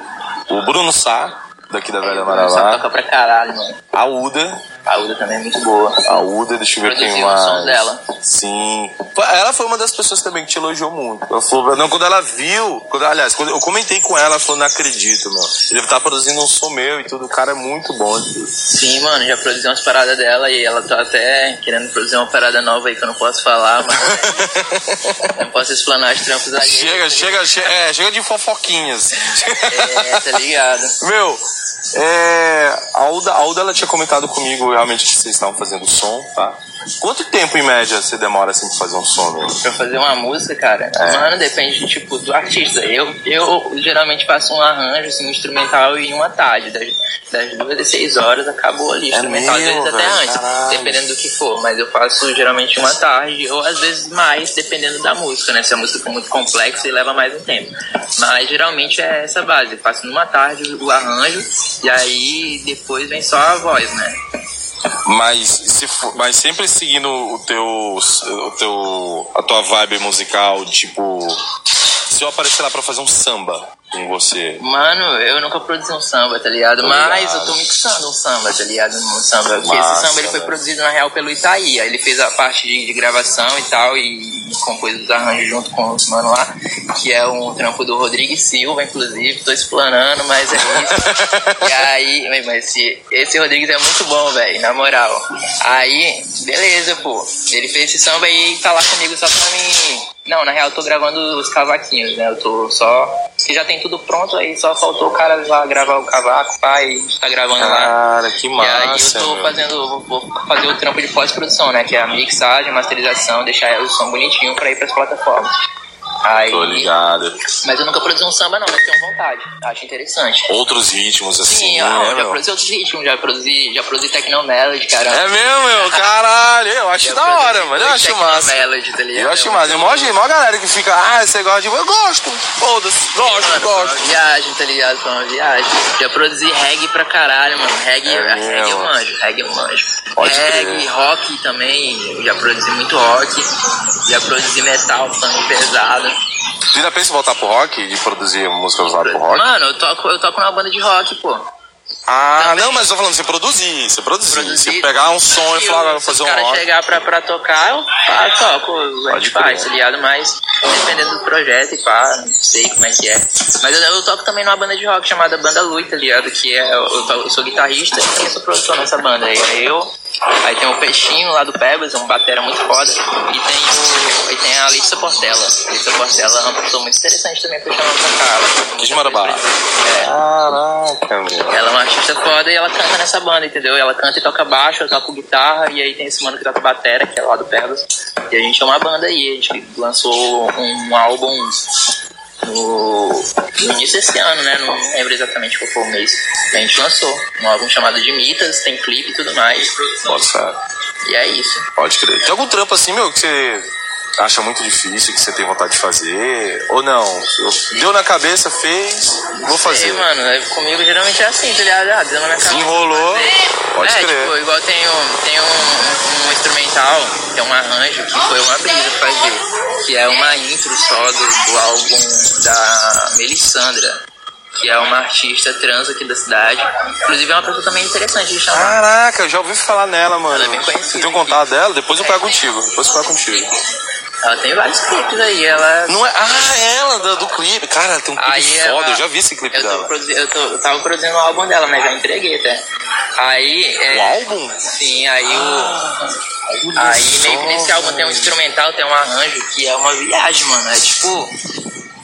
O Bruno Sá, daqui da Velha Só Maravá. toca pra caralho, mano. A Uda. A Uda também é muito boa. A Uda, deixa eu ver quem Produziu mais. dela. Sim. Ela foi uma das pessoas também que te elogiou muito. Ela falou, não, quando ela viu, quando, aliás, quando eu comentei com ela, ela falou, não acredito, meu. Ele tá produzindo um som meu e tudo, o cara é muito bom. Sim, mano, já produzi umas paradas dela e ela tá até querendo produzir uma parada nova aí que eu não posso falar, mas não posso explanar os trampos ali. chega, chega, chega, é, chega de fofoquinhas. É, tá ligado? Meu, é, a Alda, a Alda ela tinha comentado comigo realmente que vocês estavam fazendo som, tá? Quanto tempo em média você demora assim pra fazer um som, meu? Pra fazer uma música, cara, mano, depende, tipo, do artista. Eu, eu geralmente faço um arranjo, assim, um instrumental em uma tarde. Das, das duas às seis horas acabou ali. Instrumental, às mesmo, vezes até antes, Caralho. dependendo do que for. Mas eu faço geralmente uma tarde, ou às vezes mais, dependendo da música, né? Se a música for muito complexa e leva mais um tempo. Mas geralmente é essa base. Eu faço numa tarde o arranjo, e aí depois vem só a voz, né? Mas, se for- mas sempre seguindo o teu, o teu, a tua vibe musical, tipo, se eu aparecer lá pra fazer um samba com você, Mano, eu nunca produzi um samba, tá ligado? Tô Mas ligado. eu tô mixando um samba, tá ligado? Um samba. Porque Massa, esse samba ele foi produzido na real pelo Itaí. Aí ele fez a parte de, de gravação e tal, e compôs os arranjos junto com os mano lá, que é um trampo do Rodrigo Silva, inclusive. Tô explanando, mas é isso. e aí, mas- mas esse, esse Rodrigues é muito bom, velho, na moral. Aí, beleza, pô. Ele fez esse samba e tá lá comigo só pra mim. Não, na real eu tô gravando os cavaquinhos, né? Eu tô só. Que já tem tudo pronto, aí só faltou o cara lá gravar o cavaco, pai, a gente tá gravando lá. cara, que E aí eu massa, tô meu. fazendo, vou, vou fazer o trampo de pós-produção, né? Que é a mixagem, masterização, deixar o som bonitinho pra ir pras plataformas. Aí, Tô ligado. mas eu nunca produzi um samba não, mas tenho vontade. Acho interessante. Outros ritmos assim, Sim, né, ah, já meu? produzi outros ritmos, já produzi, já produzi Techno Melody, cara. É mesmo, meu, caralho, eu acho Já da hora, mano, eu acho massa. Melody, tá ligado? Eu acho massa. Mó gente, mó galera que fica, ah, você gosta de. Eu gosto, foda-se, gosto, Mano, foi gosto. uma viagem, tá ligado? Foi uma viagem. Já produzi reggae pra caralho, mano. Reggae, É reggae eu mesmo? manjo, reggae eu manjo. Pode reggae, crer. rock também, já produzi muito rock. Já produzi metal, funk pesado. Você ainda pensa em voltar pro rock, de produzir músicas lá pro rock? Mano, eu toco, eu toco numa banda de rock, pô. Ah, também. não, mas eu tô falando, você produzir, você produzir. Produzir. Você pegar um som e falar, eu vou fazer Se um os caras rock. chegar pra, pra tocar, eu pá, toco, a Pode gente faz, tá ligado? Mas dependendo do projeto e pá, não sei como é que é. Mas eu, eu toco também numa banda de rock chamada Banda Lui, tá ligado? Que é, eu, eu, eu sou guitarrista e também sou produtor nessa banda. Aí eu, aí tem o Peixinho lá do Pebbles, um batera muito foda, e tem, o, e tem a Letícia Portela. A Letícia Portela é uma pessoa muito interessante também pra chamar pra cá. Ela tem Que de Marabá. É. Caraca, meu. Ela é uma artista foda e ela canta nessa banda, entendeu? Ela canta e toca baixo, eu toco guitarra, e aí tem esse mano que toca batera, que é lá do Pegas. E a gente é uma banda aí, a gente lançou um álbum no, no início desse ano, né? Não lembro exatamente qual foi o mês. A gente lançou um álbum chamado de Mitas, tem clipe e tudo mais. Nossa, E é isso. pode crer. Tem algum trampo assim, meu, que você acha muito difícil, que você tem vontade de fazer? Ou não? Deu na cabeça, fez, vou fazer. E, mano, é- comigo geralmente é assim, tá ligado? Ah, deu na minha cabeça. Desenrolou, pode é, crer. tipo, igual tem um, tem um, um instrumental, que é um arranjo, que foi uma brisa fazer, que é uma intro só do, do álbum da Melissandra, que é uma artista trans aqui da cidade. Inclusive é uma pessoa também interessante de chamar. Caraca, eu já ouvi falar nela, mano. Ela é bem conhecida. Você tem um contato dela? Depois eu pego contigo. Depois eu pego contigo. Ela tem vários clipes aí, ela. Não é. Ah, ela, do, do clipe. Cara, ela tem um clipe Aí foda. ela- Eu já vi esse clipe eu, dela. produzi- eu, tô- eu tava produzindo o álbum dela, mas já entreguei até. Aí. É, O álbum? Sim, aí o. Olha Aí meio que nesse álbum tem um instrumental, tem um arranjo que é uma viagem, mano. É tipo.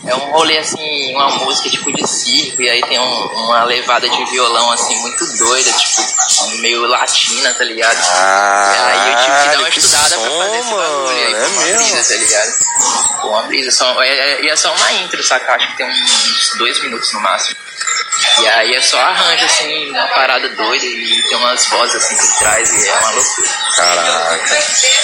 É um rolê assim, uma música tipo de circo, e aí tem um- uma levada de violão assim muito doida, tipo, meio latina, tá ligado? Ah, aí eu tive que dar uma que estudada pra som, fazer esse bagulho. E aí é uma mesmo. brisa, tá ligado? Foi uma brisa. Só, é, é- e é só uma intro, saca? Acho que tem uns dois minutos no máximo. E aí é só arranjo, assim, uma parada doida e tem umas vozes assim por trás e é uma loucura. Caraca.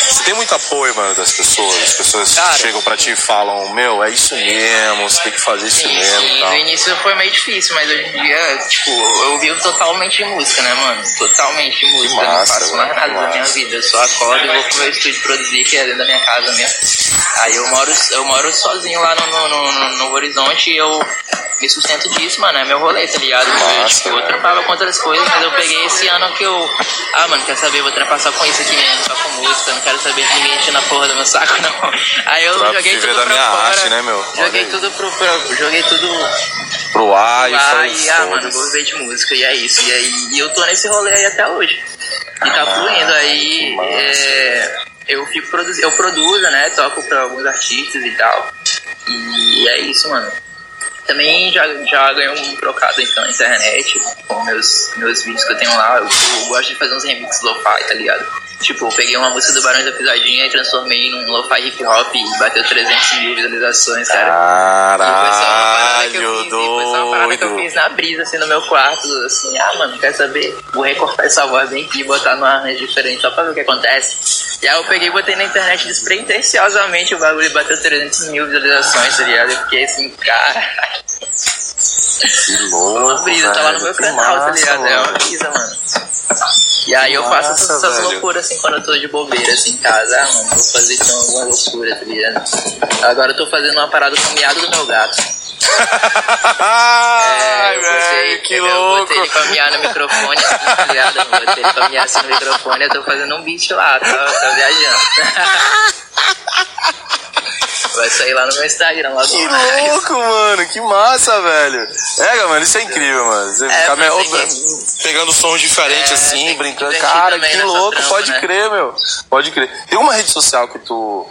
Você tem muito apoio, mano, das pessoas. As pessoas Cara. chegam pra ti e falam, meu, é isso mesmo, você tem que fazer isso Sim, mesmo sim, tal. no início foi meio difícil, mas hoje em dia, tipo, eu vivo totalmente de música, né, mano? Totalmente de música. eu não massa, faço mais nada da minha massa. vida. Eu só acordo e vou pro meu estúdio produzir, que é dentro da minha casa mesmo. Aí eu moro, eu moro sozinho lá no, no, no, no Horizonte e eu me sustento disso, mano. É meu rolê, tá Eu, Massa, tipo, eu trampava com outras coisas, mas eu peguei esse ano que eu. Ah, mano, quer saber? Vou trampar só com isso aqui mesmo, só com música. Não quero saber de ninguém enchendo a porra do meu saco, não. Aí eu Pra joguei tudo da pra minha fora. arte, né, meu? Joguei tudo pro, pro- Joguei tudo Pro ar e lá foi e, ah, mano, vou viver de música. E é isso. E aí e eu tô nesse rolê aí até hoje. E tá fluindo. Aí é, eu fico produzindo, eu produzo, né? Toco pra alguns artistas e tal. E é isso, mano. Também já, já ganhei um trocado então na internet com meus, meus vídeos que eu tenho lá. Eu, eu gosto de fazer uns remixes lo-fi, tá ligado? Tipo, eu peguei uma música do Barões da Pisadinha e transformei num lo-fi hip hop e bateu 300 mil visualizações, cara. E foi só uma parada que eu Caralho, fiz, foi só uma parada que eu fiz na brisa, assim, no meu quarto, assim, ah, mano, quer saber? Vou recortar essa voz bem aqui e botar numa arranjo diferente, só pra ver o que acontece. E aí eu peguei e botei na internet despretensiosamente o bagulho e bateu 300 mil visualizações, tá ligado? Eu fiquei assim, cara, Que louco, uma brisa, tá lá no meu canal, tá massa, ligado? É uma mano. brisa, mano. E aí eu faço essas, Massa, essas velho. loucuras assim quando eu tô de bobeira assim em casa. Ah, mano, vou fazer então alguma loucura, tá ligado? Agora eu tô fazendo uma parada com o miado do meu gato. Ai, É, eu velho, que eu louco. botei ele pra miar no microfone, assim, tá ligado? Eu botei ele pra miar assim no microfone, eu tô fazendo um beat lá, tá, tá viajando. Vai sair lá no meu Instagram, lá Que mais. louco, mano, que massa, velho. É, mano, isso é incrível, mano. Você É, que- pegando sons diferentes É, assim, brincando. Cara, que louco, trampa, pode né? crer, meu. Pode crer. Tem uma rede social que tu,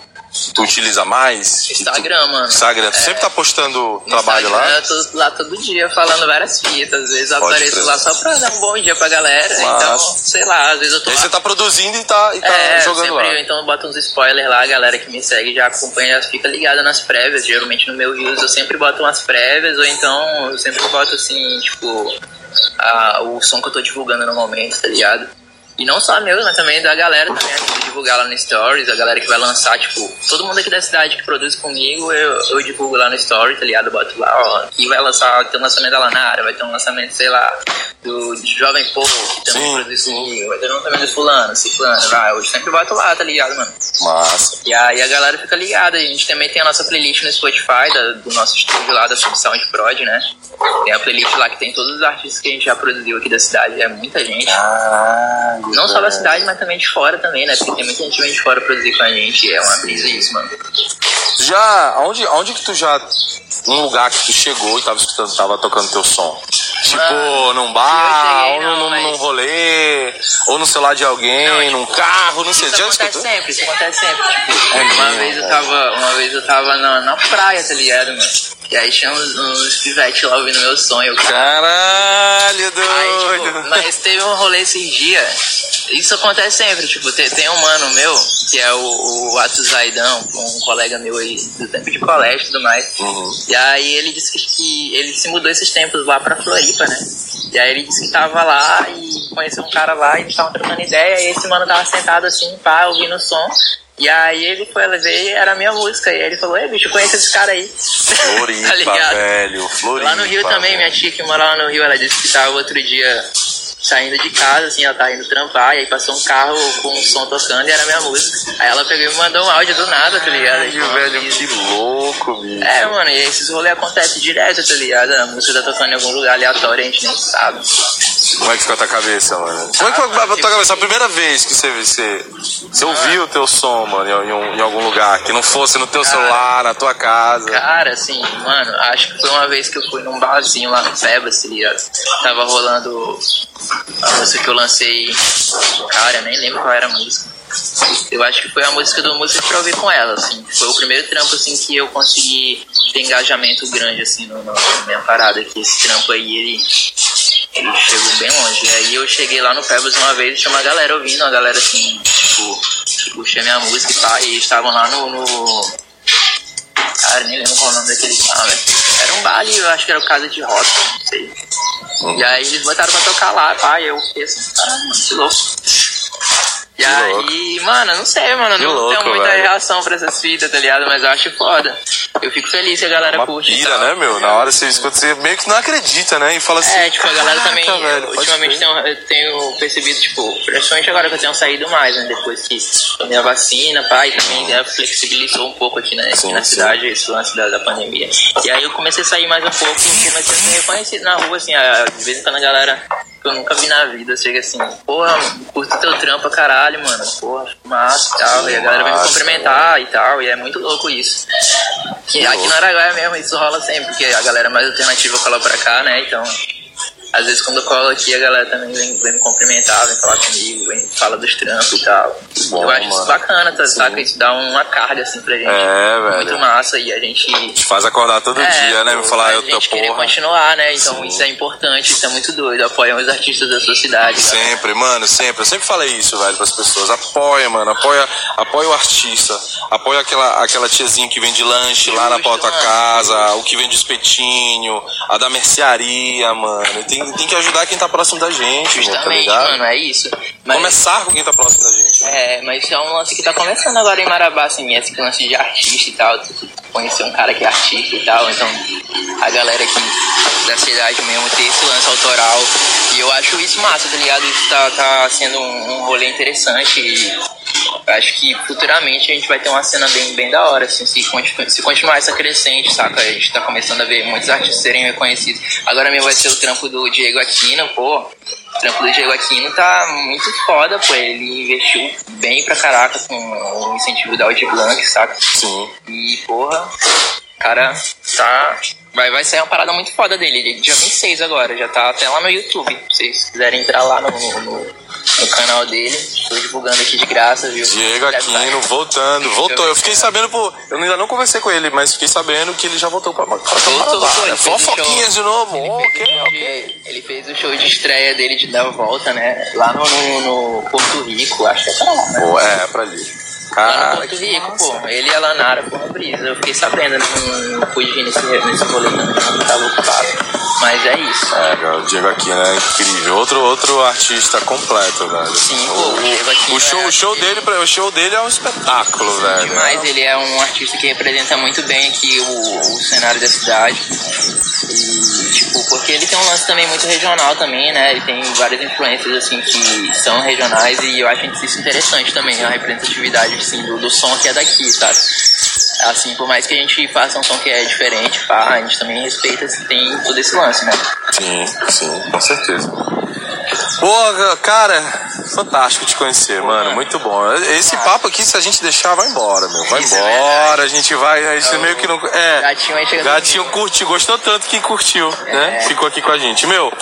tu utiliza mais? Que tu- Instagram, mano. Instagram, tu sempre tá postando trabalho Instagram, lá? Eu tô lá todo dia falando várias fitas. Às vezes eu Pode apareço crer. lá só pra dar um bom dia pra galera. Então, Massa. sei lá, às vezes eu tô E aí lá. você tá produzindo e tá, e tá É, jogando sempre, lá. então eu boto uns spoilers lá, a galera que me segue já acompanha, já fica ligada nas prévias. Geralmente no meu Reels eu sempre boto umas prévias, ou então eu sempre boto assim, tipo, a- o som que eu tô divulgando no momento, tá ligado? E não só meu, mas também da galera também, que eu divulgar lá no Stories, a galera que vai lançar, tipo, todo mundo aqui da cidade que produz comigo, eu, eu divulgo lá no Story, tá ligado? Eu boto lá, ó, que vai lançar, tem um lançamento da Lanara, vai ter um lançamento, sei lá, do, Jovem Povo, que também Sim, produz comigo, vai ter um lançamento do fulano, ciclano, vai, eu sempre boto lá, tá ligado, mano? Massa. E aí a galera fica ligada. A gente também tem a nossa playlist no Spotify, da- do nosso estúdio lá da Subsound Prod, né? Tem a playlist lá que tem todos os artistas que a gente já produziu aqui da cidade. É muita gente. Caralho. Não só da velho. cidade, mas também de fora também, né? Porque tem muita gente vem de fora produzir com a gente. É uma brisa isso, mano. Já, aonde, aonde que tu já. Um lugar que tu chegou e tava escutando, tava tocando teu som? Tipo, Mano, num bar, cheguei, ou não, num, mas- num rolê, ou no celular de alguém, Não, tipo, num carro, não sei. Isso Já acontece escutou? sempre, isso acontece sempre. Tipo, É uma mesmo, vez eu tava, uma vez eu tava na, na praia, tá ligado, mano? E aí tinha uns, uns pivetes lá ouvindo meu Eu, Caralho, Aí, doido. tipo, mas teve um rolê esses dias. Isso acontece sempre, tipo, tem, tem um mano meu, que é o, o Atos Zaidão, um colega meu aí do tempo de colégio e tudo mais. Uhum. E aí ele disse que, que ele se mudou esses tempos lá pra Floripa, né? E aí ele disse que tava lá e conheceu um cara lá e eles estavam trocando ideia e esse mano tava sentado assim, pá, ouvindo o som. E aí ele foi ver e era a minha música. E aí ele falou, ei bicho, conheço esse cara aí. Floripa, tá ligado? velho. Floripa. Lá no Rio também, minha tia que mora lá no Rio, ela disse que tava outro dia saindo de casa, assim, ela tava indo trampar, e aí passou um carro com um som tocando e era minha música. Aí ela pegou e me mandou um áudio do nada, tá ligado? Caralho, Tipo, velho, e- que louco, bicho. É, mano, e esses rolês acontecem direto, tá ligado? A música tá tocando em algum lugar aleatório, a gente nem sabe. Como é que fica a tua cabeça, mano? Como é que foi a tua cabeça? A primeira vez que você, você, você ouviu o teu som, mano, em, um- em algum lugar, que não fosse no teu celular, na tua casa. Cara, assim, mano, acho que foi uma vez que eu fui num barzinho lá no ligado? Tava rolando a música que eu lancei. Cara, eu nem lembro qual era a música. Eu acho que foi a música do Música pra ouvir com ela, assim. Foi o primeiro trampo, assim, que eu consegui ter engajamento grande, assim, no, no, na minha parada. Que esse trampo aí, ele, ele chegou bem longe. E aí eu cheguei lá no Pebbles uma vez e tinha uma galera ouvindo, uma galera, assim, tipo, que puxei minha música e pá, e estavam lá no- no Cara, nem lembro qual o nome daquele bar, velho. Era um bar ali, eu acho que era o Casa de Rock, não sei. E aí eles botaram pra tocar lá, pá, e eu fiquei assim, caralho, que louco. E aí, mano, não sei, mano. Que não louco, tenho muita velho. reação pra essas fitas, tá ligado? Mas eu acho foda. Eu fico feliz se a galera Uma curte. pira, né, meu? Na hora você escuta, você meio que não acredita, né? E fala assim. É, tipo, a galera também, "Caraca, velho, ultimamente crer." tenho, eu tenho percebido, tipo, principalmente agora que eu tenho saído mais, né, depois que tomei a vacina, pai, também né, flexibilizou um pouco aqui, né, aqui Sim, na sim. cidade, esse lance da, da pandemia. E aí eu comecei a sair mais um pouco e comecei a ser reconhecido na rua, assim, a- de vez em quando a galera que eu nunca vi na vida chega assim, porra, curto teu trampo caralho, mano, porra, massa e tal, e a galera vem me cumprimentar e tal, e é muito louco isso. Que aqui no Araguaia mesmo isso rola sempre, porque a galera mais alternativa cola pra cá, né? Então, às vezes quando eu colo aqui, a galera também vem, vem me cumprimentar, vem falar comigo, vem fala dos trampos e tal. bom, eu acho isso mano. bacana, tá, saca? Isso dá uma carga assim pra gente. É, velho. Muito massa e a gente. Te faz acordar todo dia, né? Me falar, eu tô porra. continuar, né? Então Sim. isso é importante, isso é muito doido. Apoiam os artistas da sua cidade. cara. Sempre, mano, sempre. Eu sempre falei isso, velho, pras pessoas. Apoia, mano. Apoia, apoia o artista. Apoia aquela, aquela tiazinha que vende lanche lá na Justo, porta casa, o que vende espetinho, a da mercearia, mano. Tem, tem que ajudar quem tá próximo da gente, tá Justamente, ligado? mano, é isso. Mas- Começar com quem tá próximo da gente. né? É, mas é um lance que tá começando agora em Marabá, assim, esse lance de artista e tal, conhecer um cara que é artista e tal, então a galera aqui da cidade mesmo ter esse lance autoral. E eu acho isso massa, tá ligado? Isso tá, tá sendo um, um rolê interessante e acho que futuramente a gente vai ter uma cena bem, bem da hora, assim, se, continu- se continuar essa crescente, saca? A gente tá começando a ver muitos artistas serem reconhecidos. Agora mesmo vai ser o trampo do Diego Aquino, pô. O trampo do Diego Aquino tá muito foda, pô. Ele investiu bem pra caraca com o incentivo da Audi Blanc, saca? Sim. E, porra, cara, tá. Vai, vai sair uma parada muito foda dele. Ele é dia 26 agora, já tá até lá no YouTube. Se vocês quiserem entrar lá no, no, no canal dele, tô divulgando aqui de graça, viu? Diego Aquino voltando, voltou. Eu fiquei sabendo, pô, eu ainda não conversei com ele, mas fiquei sabendo que ele já voltou pra, pra Voltou, Marabá, Fofoquinhas de novo. Ele fez, o show ok. de, ele fez o show de estreia dele de dar a volta, né? Lá no, no, no Porto Rico, acho que é pra lá, né? É, pra ali. Cara, Porto Rico, pô. Ele e a Lanara, pô, brisa. Eu fiquei sabendo, não, não pude vir nesse, nesse rolê, não, não tava ocupado. Mas é isso. É, cara, o Diego Aquino é incrível. Outro, outro artista completo, velho. Sim, pô, o Diego Aquino o show, é o show dele, o show dele é um espetáculo, velho. Mas ele é um artista que representa muito bem aqui o, o cenário da cidade. E, tipo, porque ele tem um lance também muito regional também, né? Ele tem várias influências, assim, que são regionais e eu acho isso interessante também, a representatividade, assim, do, do som que é daqui, sabe? Assim, por mais que a gente faça um som que é diferente, pá, a gente também respeita, assim, tem todo esse lance, né? Sim, sim, com certeza. Pô, cara, fantástico te conhecer, mano. Muito bom. Esse papo aqui, se a gente deixar, vai embora, meu. Vai Isso é embora, a gente vai. A gente meio que não. É. Gatinho aí chega Gatinho curtiu, gostou tanto que curtiu, né? É. Ficou aqui com a gente. Meu,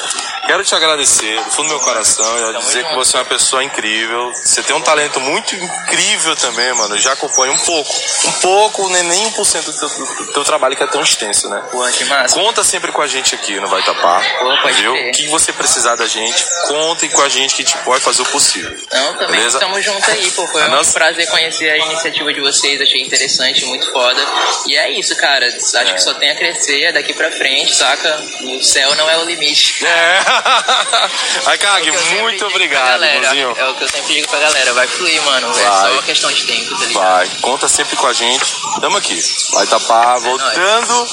quero te agradecer do fundo do meu coração e Tamo dizer que você é uma pessoa incrível. Você tem um talento muito incrível também, mano. Eu já acompanho um pouco. Um pouco, nem, nem 1% do teu, do teu trabalho que é tão extenso, né? Pô, que massa. Conta sempre com a gente aqui no Vai Tapar. Pô, pode viu? crer. O que você precisar da gente, contem com a gente que a gente pode fazer o possível. Não, também Beleza? estamos juntos aí, pô. Foi um nossa- prazer conhecer a iniciativa de vocês, achei interessante, muito foda. E é isso, cara. Acho que só tem a crescer daqui pra frente, saca? O céu não é o limite. É. Ai, É muito obrigado, galera. É o que eu sempre digo pra galera, vai fluir, mano. Vai. É só uma questão de tempo, tá ligado? Vai, conta sempre com a gente. Tamo aqui. Vai tapar, voltando.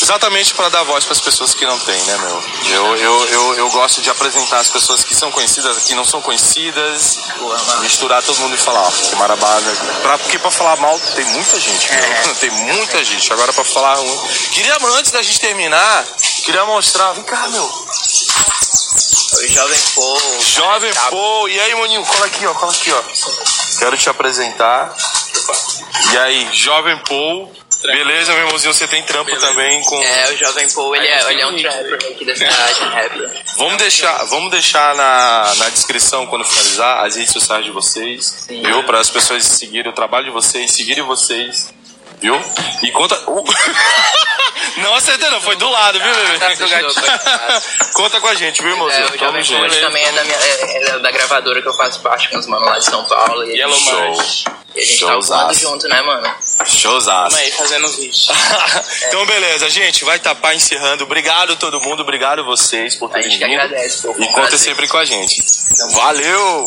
Exatamente para dar voz para as pessoas que não têm, né, meu? Eu, eu, eu, eu gosto de apresentar as pessoas que são conhecidas, que não são conhecidas, Mano. misturar todo mundo e falar, ó, que Marabá, né? Pra, porque pra falar mal tem muita gente, meu. É. Tem muita gente. Agora pra falar ruim. Queria, antes da gente terminar, queria mostrar. Vem cá, meu. O Jovem Pô. Jovem Pô. E aí, maninho, cola aqui, ó, cola aqui, ó. Quero te apresentar. E aí, Jovem Pô. Beleza, meu irmãozinho, você tem trampo também com. É, o Jovem Pô, ele é, ele é um trapper aqui da cidade, um rapper. Vamos deixar, vamos deixar na, na descrição quando finalizar as redes sociais de vocês, Sim. viu? Para as pessoas seguirem o trabalho de vocês, seguirem vocês, viu? E conta. Uh! Não acertei, não, foi do lado, viu, bebê? tá, fechou, foi. conta com a gente, viu, É, irmãozinho? o Tamo Jovem ele também é da, minha, é, é da gravadora que eu faço parte com os manos lá de São Paulo. E a gente, Show. e a gente tá Showzaço. voando junto, né, mano? Showzaço. aí, fazendo vídeo. então, beleza, gente, vai tapar encerrando. Obrigado todo mundo, obrigado vocês por A terem gente que vindo. agradece, pô. E conta sempre com a gente. Valeu!